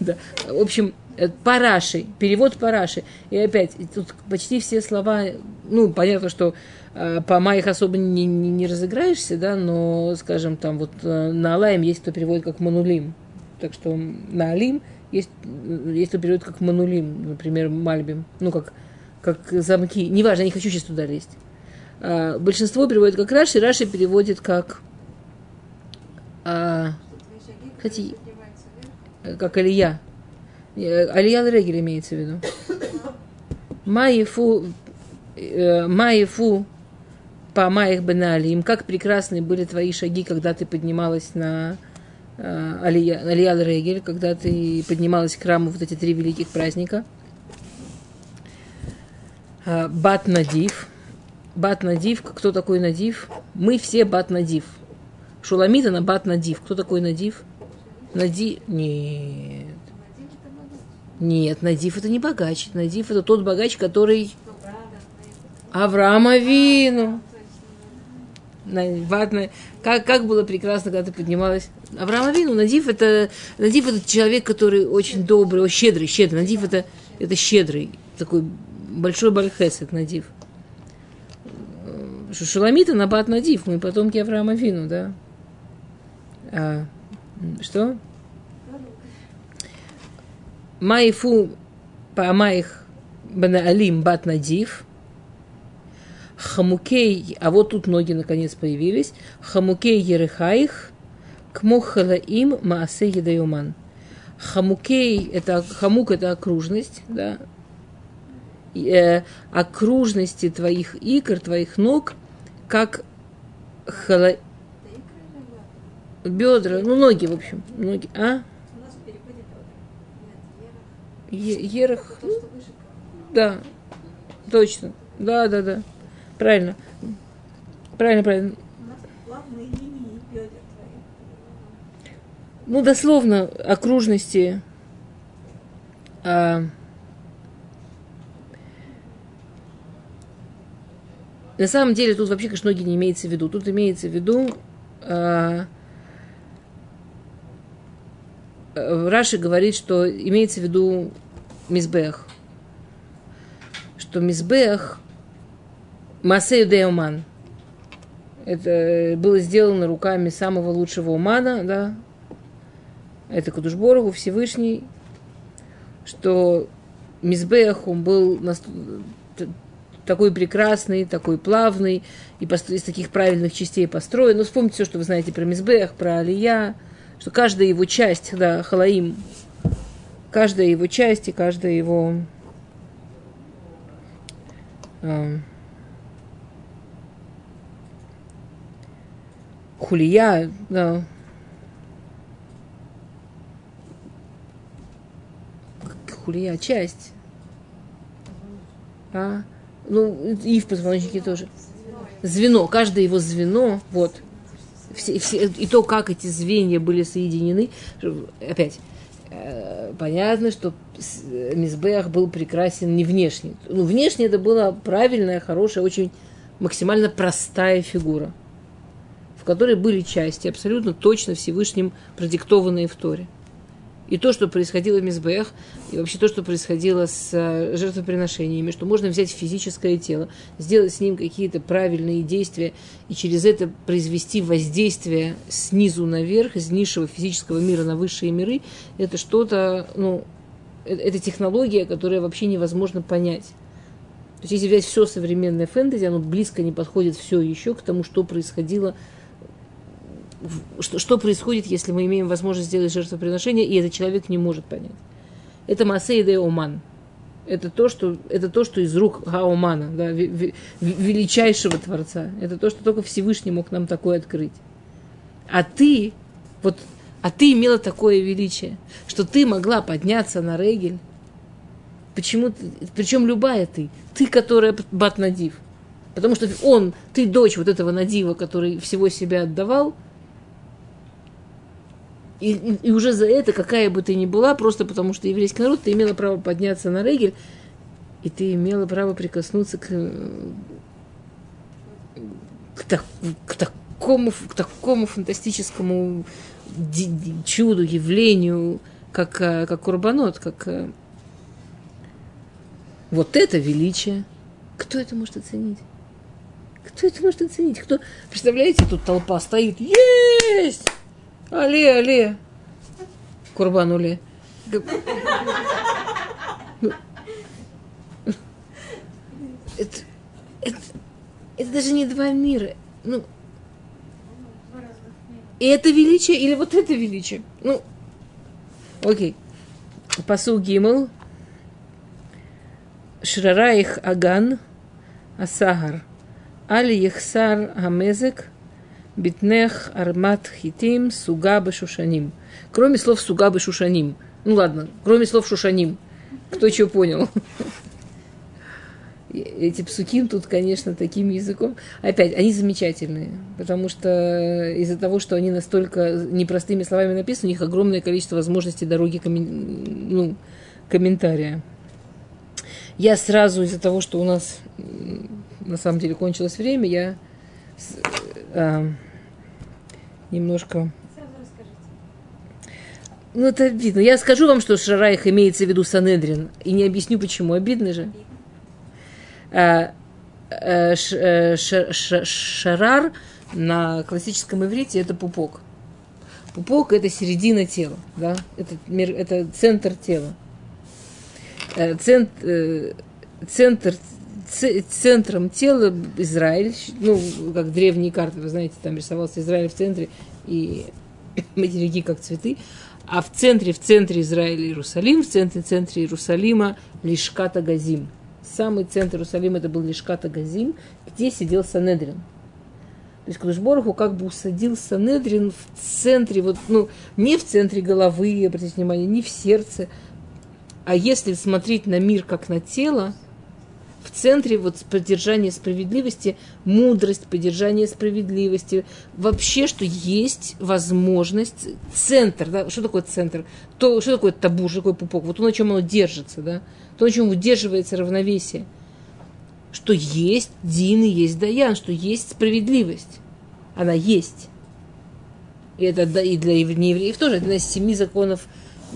Да. В общем, э, Параши, перевод Параши. И опять, тут почти все слова, ну, понятно, что э, по моих особо не, не, не разыграешься, да, но, скажем, там вот э, на Алаем есть кто переводит как Манулим. Так что на Алим есть, есть кто переводит как Манулим, например, Мальбим. Ну, как, как замки. Неважно, я не хочу сейчас туда лезть. А, большинство переводит как Раши, Раши переводит как, а, шаги Кстати, как Алия. Э, Алия Регель имеется в виду. Маефу, э, Маефу по Маих Беналиим. Как прекрасны были твои шаги, когда ты поднималась на э, Алия, Алия Регель, когда ты поднималась к храму вот эти три великих праздника. А, Бат Надив. Бат Надив. Кто такой Надив? Мы все Бат Надив. Шуламита на Бат Надив. Кто такой Надив? Нади... Нет. Нет, Надив это не богач. Надив это тот богач, который Ну, правда, на это. Авраам Авину. Точно. На- ватно- Как, как было прекрасно, когда ты поднималась. Авраам Авину, Надив это, Надив это человек, который очень добрый, о, щедрый, щедрый. Надив это, это щедрый, такой большой бальхес, это Надив. Шу- Шуламита Набат Надив, мы потомки Авраама Вину, да. А, что? Маифу Паамаих Банаалим Бат Надив. Хамукей, а вот тут ноги наконец появились. Хамукей Ерехаих, Кмохалаим Маасе Едайоман. Хамукей, это хамук, это окружность, да. Э, окружности твоих икр, твоих ног, как лапы? бедра, ну ноги, в общем, ноги, а? Е- ерах. да, точно, да, да, да, правильно, правильно, правильно. Ну, дословно, окружности. а, на самом деле тут вообще, конечно, ноги не имеется в виду. Тут имеется в виду... а, э, Раши говорит, что имеется в виду Мизбех. Что Мизбех Масею Деоман. Это было сделано руками самого лучшего умана, да, это Кудушборогу, Всевышний, что Мизбех, он был такой прекрасный, такой плавный, и из таких правильных частей построен. Ну, вспомните все, что вы знаете про Мизбех, про Алия, что каждая его часть, да, Халаим, каждая его часть и каждая его ам, хулия, да, хулия часть. А? Ну, и в позвоночнике тоже. Звено, каждое его звено, вот. Все, все, и то, как эти звенья были соединены. Опять, э, понятно, что э, Мизбех был прекрасен не внешне. Ну, внешне это была правильная, хорошая, очень максимально простая фигура, в которой были части, абсолютно точно Всевышним продиктованные в Торе. И то, что происходило в Мизбех, и вообще то, что происходило с э, жертвоприношениями, что можно взять физическое тело, сделать с ним какие-то правильные действия, и через это произвести воздействие снизу наверх, из низшего физического мира на высшие миры, это что-то, ну, э- это технология, которая вообще невозможно понять. То есть, если взять все современное фэнтези, оно близко не подходит все еще к тому, что происходило что, что происходит, если мы имеем возможность сделать жертвоприношение, и этот человек не может понять. Это Масей де Оман. Это то, что, это то, что из рук Гаумана, да, величайшего Творца. Это то, что только Всевышний мог нам такое открыть. А ты, вот, а ты имела такое величие, что ты могла подняться на регель. Почему причем любая ты, ты, которая бат надив. Потому что он, ты дочь вот этого надива, который всего себя отдавал, и, и- и уже за это, какая бы ты ни была, просто потому что еврейский народ, ты имела право подняться на регель, и ты имела право прикоснуться к, к, так- к такому, к такому фантастическому чуду, явлению, как, э, как Курбанот, как э, вот это величие. Кто это может оценить? Кто это может оценить? Кто? Представляете, тут толпа стоит. Есть! Але, але. Курбануле. Это, это, это даже не два мира. Ну, и это величие или вот это величие? Ну, окей. Пасу Гимл. Шрараих Аган. Асагар. Али Ехсар Хамезек. Битнех Армат Хитим. Суга Шушаним. Кроме слов Суга Шушаним. Ну ладно, кроме слов Шушаним. Кто что понял? Эти псуким тут, конечно, таким языком. Опять, они замечательные, потому что из-за того, что они настолько непростыми словами написаны, у них огромное количество возможностей дороги коммен- ну, комментария. Я сразу из-за того, что у нас на самом деле кончилось время, я а, немножко ну, это обидно. Я скажу вам, что Шараих имеется в виду Санедрин, и не объясню, почему. Обидно же. А, э, ш- э, ша- ша- Шарар на классическом иврите – это пупок. Пупок – это середина тела, да? это, это центр тела. Э, цент- центр, ц- центром тела Израиль, ну, как древние карты, вы знаете, там рисовался Израиль в центре, и материки как цветы, а в центре, в центре Израиля Иерусалим, в центре, в центре Иерусалима Лишката Газим. Самый центр Иерусалима это был Лишката Газим, где сидел Санедрин. То есть Кудышбороху как бы усадил Санедрин в центре, вот, ну, не в центре головы, обратите внимание, не в сердце, а если смотреть на мир как на тело, в центре вот поддержания справедливости, мудрость, поддержание справедливости, вообще, что есть возможность, центр, да, что такое центр, то, что такое табур, что такое пупок, вот то, на чем оно держится, да, то, на чем удерживается равновесие, что есть Дин и есть Даян, что есть справедливость, она есть. И это да, и для евре- неевреев тоже, одна из семи законов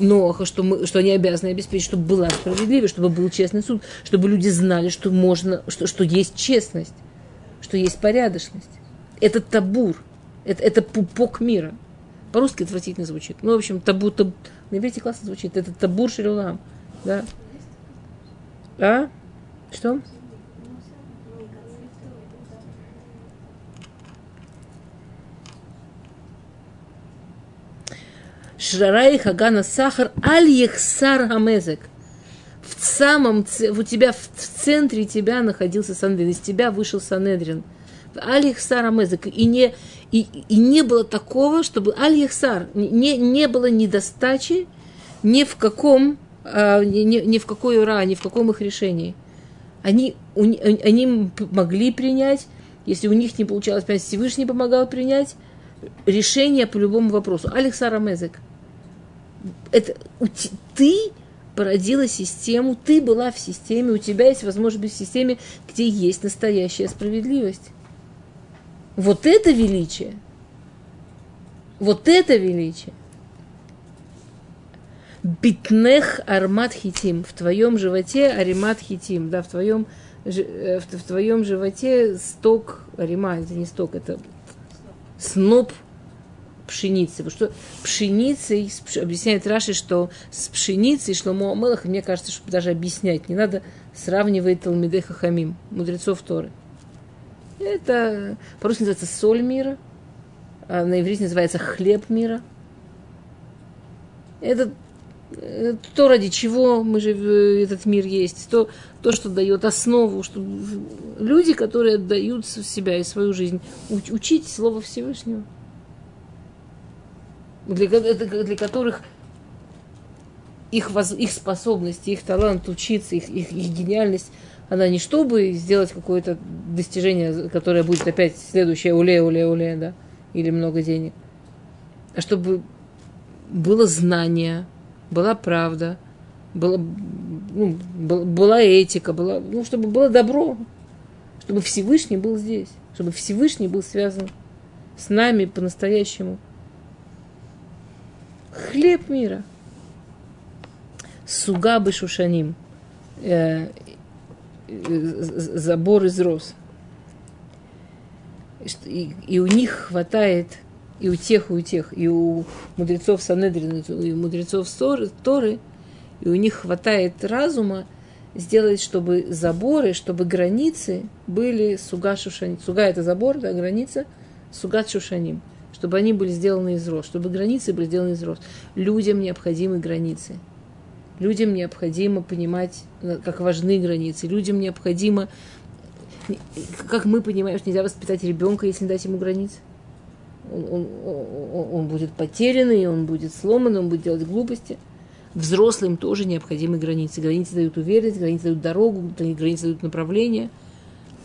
Ноха, что, мы, что они обязаны обеспечить, чтобы была справедливость, чтобы был честный суд, чтобы люди знали, что можно, что, что есть честность, что есть порядочность. Это табур, это, это пупок мира. По-русски отвратительно звучит. Ну, в общем, табу, таб... на иврите классно звучит. Это табур шерилам. Да? А? Что? Шрарай Хагана Сахар Аль Ехсар Хамезек. В самом, у тебя, в центре тебя находился Санедрин, из тебя вышел Санедрин. Аль Ехсар Хамезек. И не, и, и не было такого, чтобы Аль Ехсар, не, не было недостачи ни в каком, а, ни, ни- в какой ура, ни в каком их решении. Они, у ни- они могли принять, если у них не получалось принять, Всевышний помогал принять решение по любому вопросу. Алексара Мезек. Это ты породила систему, ты была в системе, у тебя есть возможность быть в системе, где есть настоящая справедливость. Вот это величие. Вот это величие. Битнех армат хитим. В твоем животе аримат хитим. Да, в твоем, э, в твоем животе сток арима. Это не сток, это сноп пшеницы. Потому что пшеницей, объясняет Раши, что с пшеницей Шломо Амелах, мне кажется, что даже объяснять не надо, сравнивает Талмидей Хахамим, мудрецов Торы. Это по-русски называется соль мира, а на иврите называется хлеб мира. Это то, ради чего мы же э, этот мир есть, то, то, что дает основу, что люди, которые отдают себя и свою жизнь, уч- учить Слово Всевышнего, для, для которых их, воз- их способности, их талант учиться, их, их, их гениальность, она не чтобы сделать какое-то достижение, которое будет опять следующее уле, уле, уле, да, или много денег, а чтобы было знание, была правда, была, ну, был- была этика, была, ну, чтобы было добро, чтобы Всевышний был здесь, чтобы Всевышний был связан с нами по-настоящему. Хлеб мира. Суга шушаним. Э, э, забор из роз. И, и у них хватает, и у тех, и у тех, и у мудрецов Санедрина, и у мудрецов Торы, и у них хватает разума сделать, чтобы заборы, чтобы границы были суга шушаним. Суга это забор, да, граница, суга шушаним. Чтобы они были сделаны из роз, чтобы границы были сделаны из роз. Людям необходимы границы. Людям необходимо понимать, э, как важны границы. Людям необходимо, как мы понимаем, что нельзя воспитать ребенка, если не дать ему границ. Он, он- он- будет потерянный, он будет сломанный, он будет делать глупости. Взрослым тоже необходимы границы. Границы дают уверенность, границы дают дорогу, границы дают направление.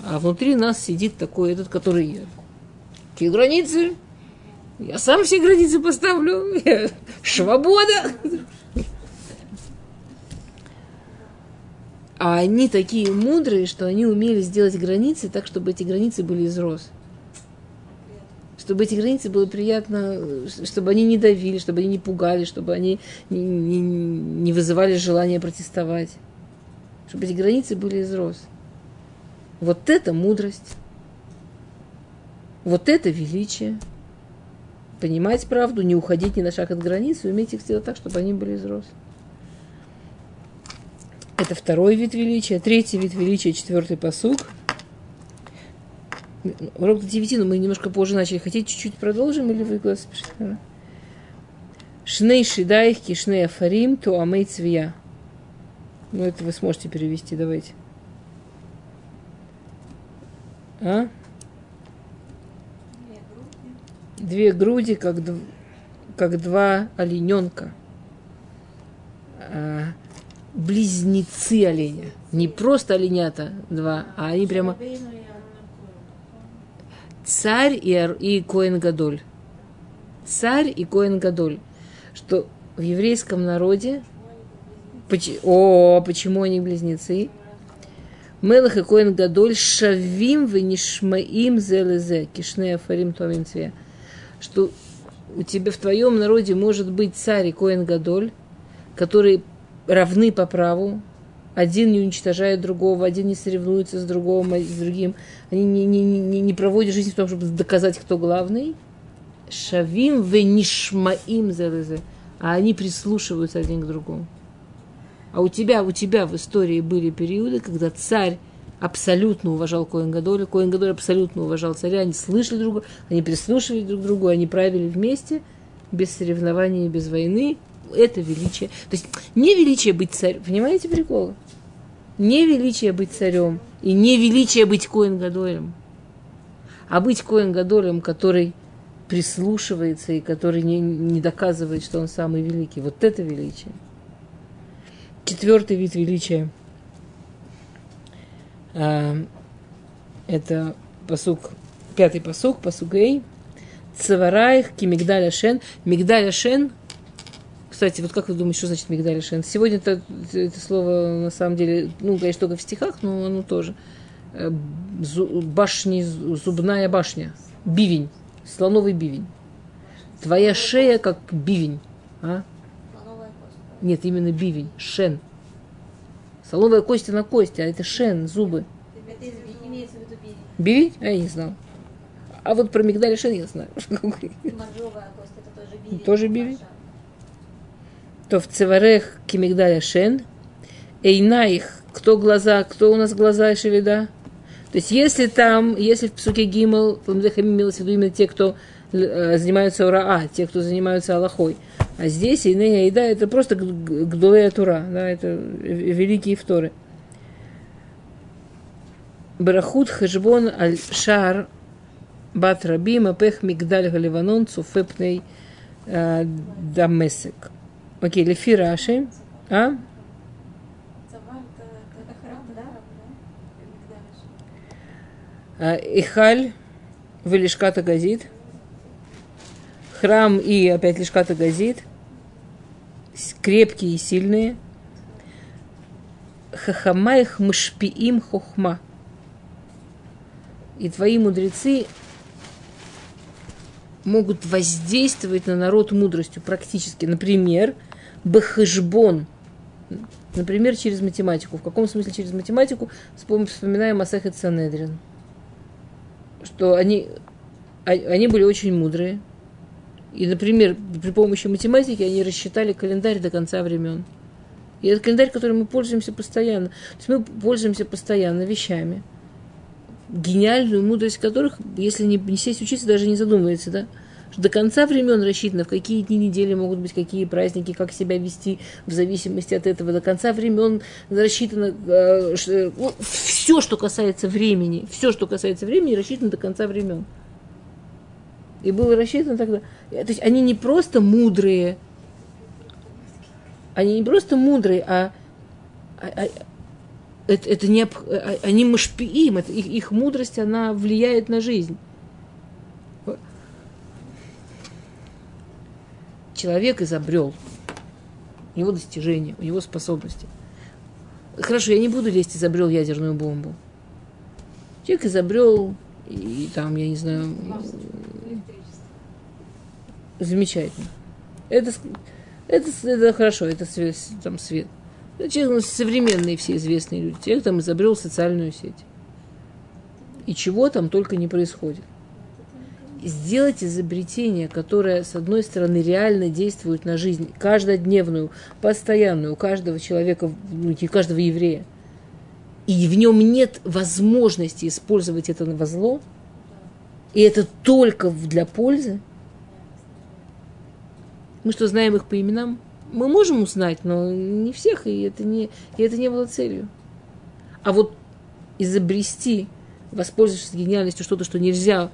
А внутри нас сидит такой этот, который... Какие границы? Я сам все границы поставлю. Я- Свобода! А они такие мудрые, что они умели сделать границы так, чтобы эти границы были роз. Чтобы эти границы было приятно, чтобы они не давили, чтобы они не пугали, чтобы они не, не- не вызывали желания протестовать. Чтобы эти границы были из роз. Вот это мудрость. Вот это величие. Понимать правду, не уходить ни на шаг от границы, уметь их сделать так, чтобы они были из роз. Это второй вид величия. Третий вид величия, четвертый посуг. Урок до девяти, но мы немножко позже начали. Хотите, чуть-чуть продолжим или вы куда спешите? Шней шидайхки, шней афарим, то амей цвия. Ну, это вы сможете перевести, давайте. А? Две груди, как, дв- как два олененка. А, близнецы оленя. Не просто оленята два, а они прямо. Царь и, и Коэн Гадоль. Царь и Коэн Гадоль. Что в еврейском народе... поч- О, почему они близнецы? Мелах и Коэн Гадоль шавим венишмаим зелезе кишне афарим томим цве. Что у тебя в твоем народе может быть царь и Коэн Гадоль, которые равны по праву, один не уничтожает другого, один не соревнуется с другим, с другим. Они не, не, не, не проводят жизнь в том, чтобы доказать, кто главный. Шавим венишмаим зелезе. А они прислушиваются один к другому. А у тебя, у тебя в истории были периоды, когда царь абсолютно уважал Коэн Гадоля, Коэн Гадоль абсолютно уважал царя, они слышали друг друга, они прислушивались друг к другу, они правили вместе, без соревнований, без войны. Это величие. То есть не величие быть царем, понимаете прикол? Не величие быть царем и не величие быть Коэн Гадолем, а быть Коэн Гадолем, который прислушивается и который не, не доказывает, что он самый великий. Вот это величие. Четвертый вид величия а, это посук, пятый посук, посук Эй. Цавараих, Кимигдаля Шен. Мигдаля Шен. Кстати, вот как вы думаете, что значит Мигдаля Шен? Сегодня это, это слово на самом деле, ну, конечно, только в стихах, но оно тоже. Э, зу- башни, зубная башня. Бивень. Слоновый бивень. Твоя шея как бивень. А? Нет, именно бивень, шен. Соловая кость на кость, а это шен, зубы. Это из- имеется в виду бивень. Бивень? А я не знал. А вот про мигдаль шен я знаю. Моржовая кость, это тоже бивень. Тоже бивень? То в цеварех кимигдаля шен, эйна их, кто глаза, кто у нас глаза и шеведа. То есть если там, если в псуке гимл, имелось в виду именно те, кто э, занимаются ураа, те, кто занимаются Аллахой, А здесь Инея Еда это просто Гдулея Тура, да, это великие вторы. Барахут Хешбон Аль Шар Бат Рабима Пех Мигдаль Галиванон Цуфепней э, Дамесек. Окей, Лефи Раши. А? А, Ихаль Велишката Газит. Храм и опять Лишката Газит. Крепкие и сильные. Хахамаих мшпиим хохма. И твои мудрецы могут воздействовать на народ мудростью практически. Например, бахышбон. Например, через математику. В каком смысле через математику? Вспом- Вспоминаем Асахет Санедрин. Что они, а- они были очень мудрые. И, например, при помощи математики они рассчитали календарь до конца времен. И это календарь, которым мы пользуемся постоянно. То есть мы пользуемся постоянно вещами, гениальную мудрость которых, если не, не сесть учиться, даже не задумывается, да? Что до конца времен рассчитано, в какие дни недели могут быть какие праздники, как себя вести в зависимости от этого. До конца времен рассчитано все, что касается времени, все, что касается времени, рассчитано до конца времен. И было рассчитано тогда. То есть они не просто мудрые, они не просто мудрые, а, а- а- это, это не, об- а- они машпиим, это их, их мудрость, она влияет на жизнь. Человек изобрел, у него достижения, у него способности. Хорошо, я не буду лезть, изобрел ядерную бомбу. Человек изобрел, и там, я не знаю, замечательно. Это, это, это хорошо, это свет, там свет. Человек, ну, современные все известные люди. Человек там изобрел социальную сеть. И чего там только не происходит. Сделать изобретение, которое, с одной стороны, реально действует на жизнь, каждодневную, постоянную, у каждого человека, ну, и каждого еврея, и в нем нет возможности использовать это во зло, и это только для пользы, мы что, знаем их по именам? Мы можем узнать, но не всех, и это не, и это не было целью. А вот изобрести, воспользовавшись гениальностью, что-то, что нельзя,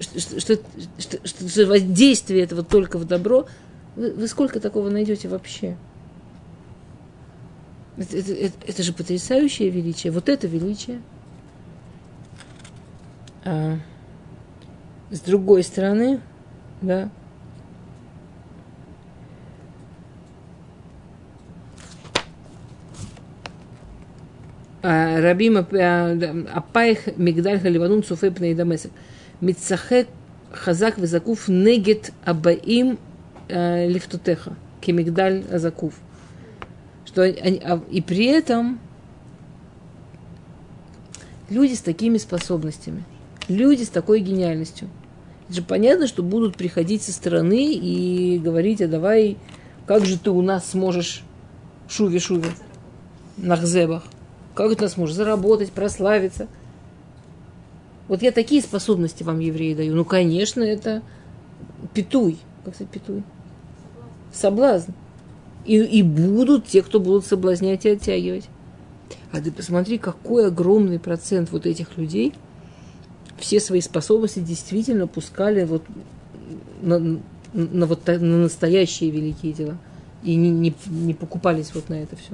что, что, что, что- воздействие этого только в добро, вы, вы сколько такого найдете вообще? Это, это- это- это же потрясающее величие. Вот это величие. А, с другой стороны, да, А, Раби Мап- а, да, Апайх Мигдаль Халиванун Суфей Пней Дамесек. Мицахек Хазак Визакуф Негет Абаим Лифтутеха. Кемигдаль Азакуф. Что они, и при этом люди с такими способностями, люди с такой гениальностью. Это же понятно, что будут приходить со стороны и говорить, а давай, как же ты у нас сможешь шуви-шуви на хзебах? Как ты нас сможешь заработать, прославиться? Вот я такие способности вам, евреи, даю. Ну, конечно, это петуй. Как сказать петуй? Соблазн. И, и будут те, кто будут соблазнять и оттягивать. А ты посмотри, какой огромный процент вот этих людей все свои способности действительно пускали вот на, на вот та- на настоящие великие дела. И не, не, не покупались вот на это все.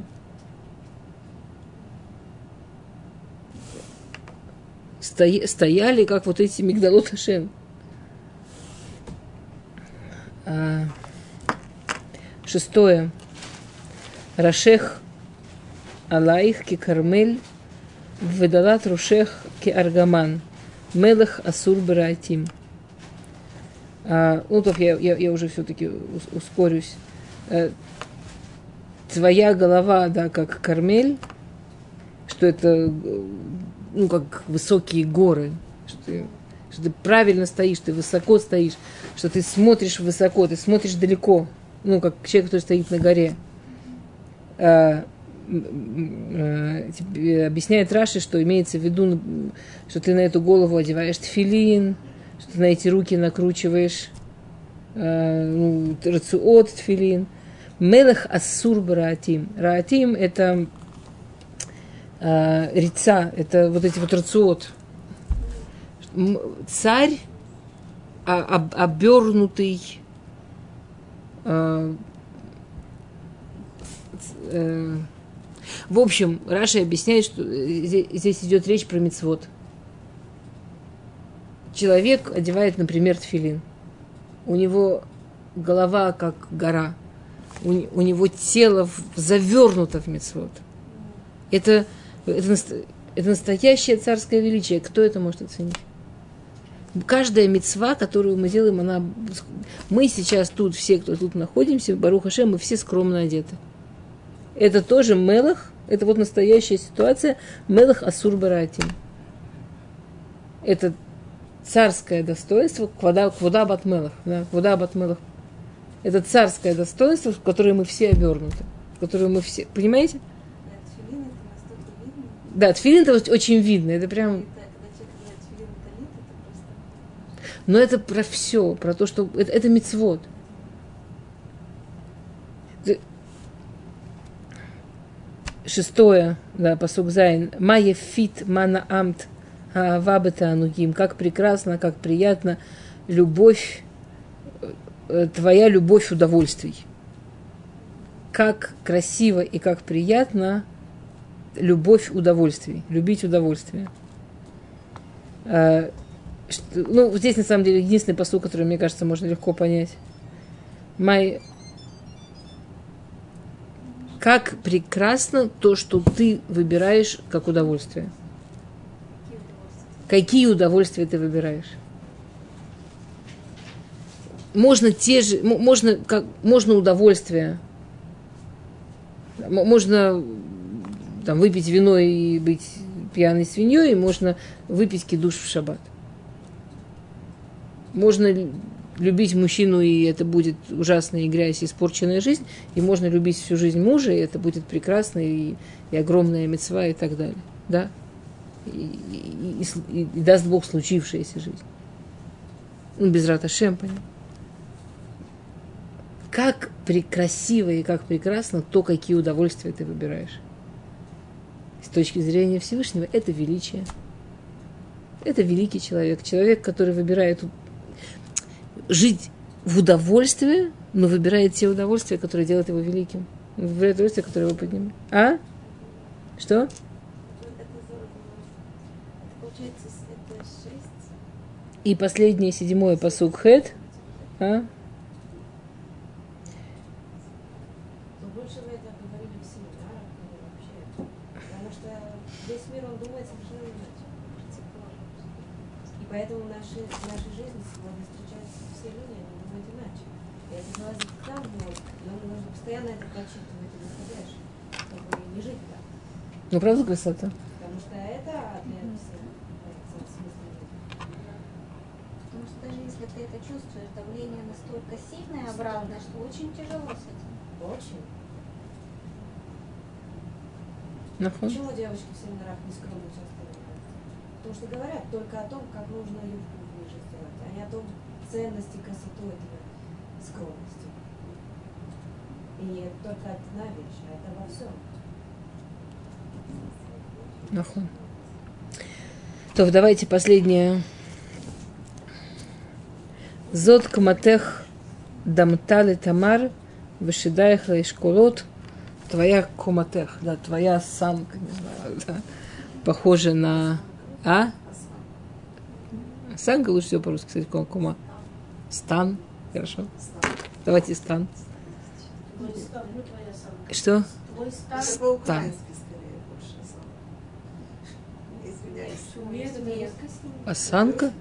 Стояли, как вот эти мигдалот Хашем. А, шестое. Рашех Алаих ки Кармель, Ведалат Рушех ки Аргаман, Мелех Асур Баратим. А, ну, то я, я, я уже все-таки ускорюсь. Э, Твоя голова, да, как Кармель, что это, э, ну, как высокие горы, что ты, что ты правильно стоишь, ты высоко стоишь, что ты смотришь высоко, ты смотришь далеко, ну, как человек, который стоит на горе. А, тебе объясняет Раши, что имеется в виду, что ты на эту голову одеваешь тфилин, что ты на эти руки накручиваешь э, тфилин. Мелех ассур бараатим. Раатим – это э, рица, это вот эти вот рациот. Царь, а- об- обернутый э, э, в общем, Раша объясняет, что э, здесь, идет речь про мицвод. Человек одевает, например, тфилин. У него голова как гора. У, у него тело завернуто в мицвод. Это, это, это настоящее царское величие. Кто это может оценить? Каждая мецва, которую мы делаем, она... Мы сейчас тут, все, кто тут находимся, Баруха Шем, мы все скромно одеты. Это тоже Мелах, это вот настоящая ситуация. Мелах Асур Баратим. Это царское достоинство, квада, квада бат Мелах. Да, квада бат Мелах. Это царское достоинство, в которое мы все обернуты. В которое мы все... Понимаете? Да, тфилин это настолько видно. Да, тфилин это очень видно. Это прям... Но это про все, про то, что это, это מצוות. Шестое, да, פסוק ז. מה יפית ומה נעמת אהבה בתענוגים. Как прекрасно, как приятно любовь, э, твоя любовь удовольствий. Как красиво и как приятно любовь удовольствий. Любить удовольствие. Э, ну, здесь на самом деле единственный посыл, который, мне кажется, можно легко понять. Май... Как прекрасно то, что ты выбираешь как удовольствие. Какие удовольствия ты выбираешь? Можно те же, можно, как, можно удовольствие, можно там, выпить вино и быть пьяной свиньей, и можно выпить кидуш в шаббат. Можно лю- любить мужчину, и это будет ужасная грязь и испорченная жизнь, и можно любить всю жизнь мужа, и это будет прекрасно, и, и огромная мецва, и так далее. Да? И, и- и и- и даст Бог случившаяся жизнь. Ну, без раташем, понятно. Как красиво и как прекрасно то, какие удовольствия ты выбираешь. С точки зрения Всевышнего, это величие. Это великий человек. Человек, который выбирает жить в удовольствии, но выбирает те удовольствия, которые делают его великим. Выбирает удовольствие, которое его поднимает. А? Что? И последнее, седьмое, посук хет. А? Но больше мы это говорили в семинарах или вообще. Потому что весь мир, он думает совершенно иначе. И поэтому в нашей, в нашей жизни сегодня встречаются все люди, они думают иначе. И это залазит к нам в мозг, и он нужно постоянно это прочитывать и выходишь, чтобы не жить так. Ну, правда красота? Потому что это. Потому что даже если ты это чувствуешь, давление настолько сильное обратное, что очень тяжело с этим. Очень. Нахуй. Почему девочки в семинарах не скромно часто говорят? Потому что говорят только о том, как нужно юбку ниже сделать, а не о том ценности, красоту этого скромности. И это только одна вещь, а это во всем. Нахуй. То давайте последнее. Зод каматех дамтали тамар вышидаях лайшколот. Твоя куматех, да, твоя самка, не знаю, да, похожа на... А? Санка лучше всего по-русски, кстати, ку- кума. Стан, хорошо. Давайте стан. Ну самка. Что? Стан. Осанка?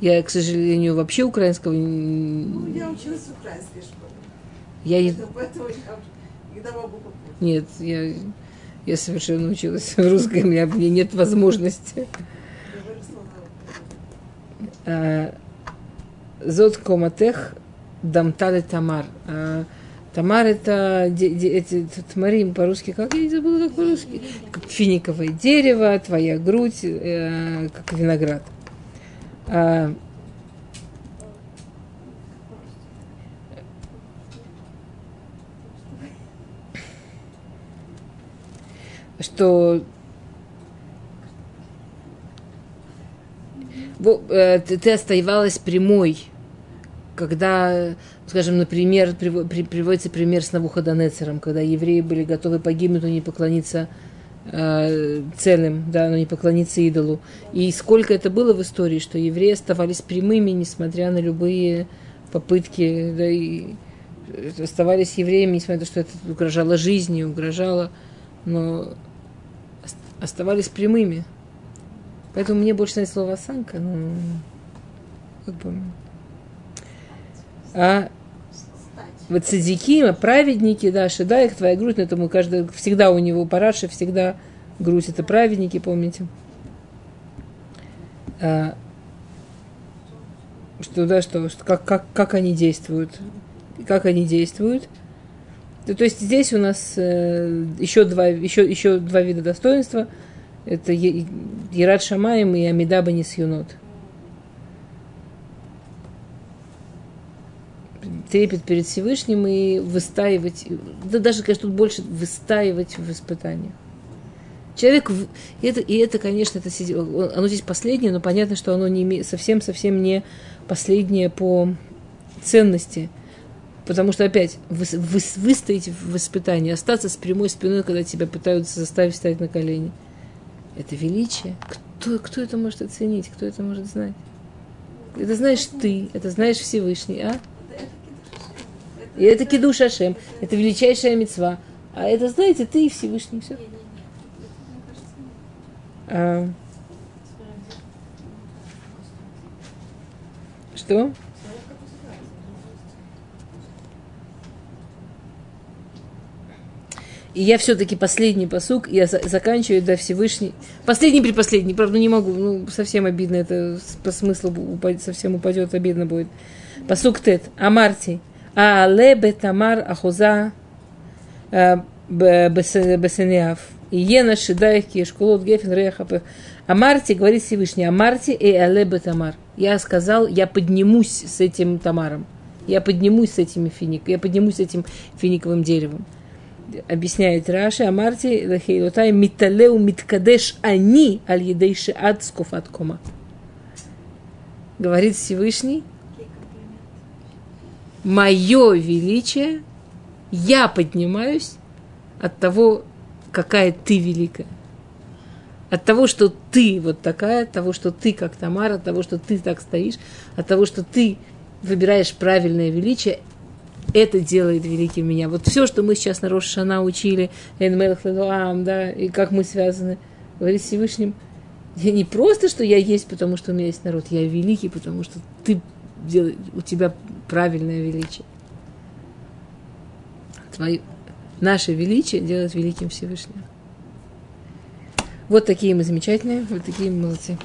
Я, к сожалению, вообще украинского... Ну, я училась в украинской школе. Я не- Поэтому- я когда могу. Нет, я, я совершенно училась в русском, у меня, мне нет возможности. А, Зод коматех дамтали тамар. Тамар это де, тмарим по-русски, как я не забыла, как по-русски, финиковое дерево, твоя грудь, э, как виноград. А, что э, ты оставалась прямой, когда скажем, например, приво- при- приводится пример с Навуходонецером, когда евреи были готовы погибнуть, но не поклониться э, целым, да, но не поклониться идолу. И сколько это было в истории, что евреи оставались прямыми, несмотря на любые попытки, да, и оставались евреями, несмотря на то, что это угрожало жизни, угрожало, но ос- оставались прямыми. Поэтому мне больше нравится слово осанка, ну, как бы... А вот цадиким, а праведники, да, шеда их твоя грудь, но это мы каждый, всегда у него параши, всегда грудь, это праведники, помните? А, что, да, что, что как, как, как они действуют, как они действуют. То, то есть здесь у нас э, еще, два, еще, еще два вида достоинства. Это Ерат Шамаем и Амидаба Нисюнот. Трепет перед Всевышним и выстаивать, да даже, конечно, тут больше выстаивать в испытаниях. Человек, и это, и это, конечно, это, оно здесь последнее, но понятно, что оно не совсем-совсем не последнее по ценности. Потому что, опять, выс- выс- выстоять в испытании, остаться с прямой спиной, когда тебя пытаются заставить встать на колени. Это величие. Кто, кто это может оценить? Кто это может знать? Это знаешь ты, это знаешь Всевышний, а? И это кидуш Ашем, это величайшая мецва. А это, знаете, ты и Всевышний, все. А, что? И я все-таки последний посук, я за- заканчиваю до Всевышний. Последний при последний, правда, не могу, ну, совсем обидно, это по смыслу упадет, совсем упадет, обидно будет. Посук тет. Амарти. Аале бетамар ахуза э, б- бес- бесенеав. И ена шидаих киешкулот гефен рехапех. Амарти, говорит Всевышний, Амарти и але бетамар. Я сказал, я поднимусь с этим тамаром. Я поднимусь с этими финик, я поднимусь с этим финиковым деревом объясняет Раши, Амарти Лахейлотай Миталеу Миткадеш Ани Аль Едейши Ад Скуфат Кома. Говорит Всевышний, мое величие, я поднимаюсь от того, какая ты великая. От того, что ты вот такая, от того, что ты как Тамара, от того, что ты так стоишь, от того, что ты выбираешь правильное величие, это делает великим меня. Вот все, что мы сейчас на Рошана учили, Эн Мелах Лелуам, да, и как мы связаны, говорит Всевышним, я не просто, что я есть, потому что у меня есть народ, я великий, потому что ты делаешь, у тебя правильное величие. Твое, наше величие делает великим Всевышним. Вот такие мы замечательные, вот такие мы молодцы.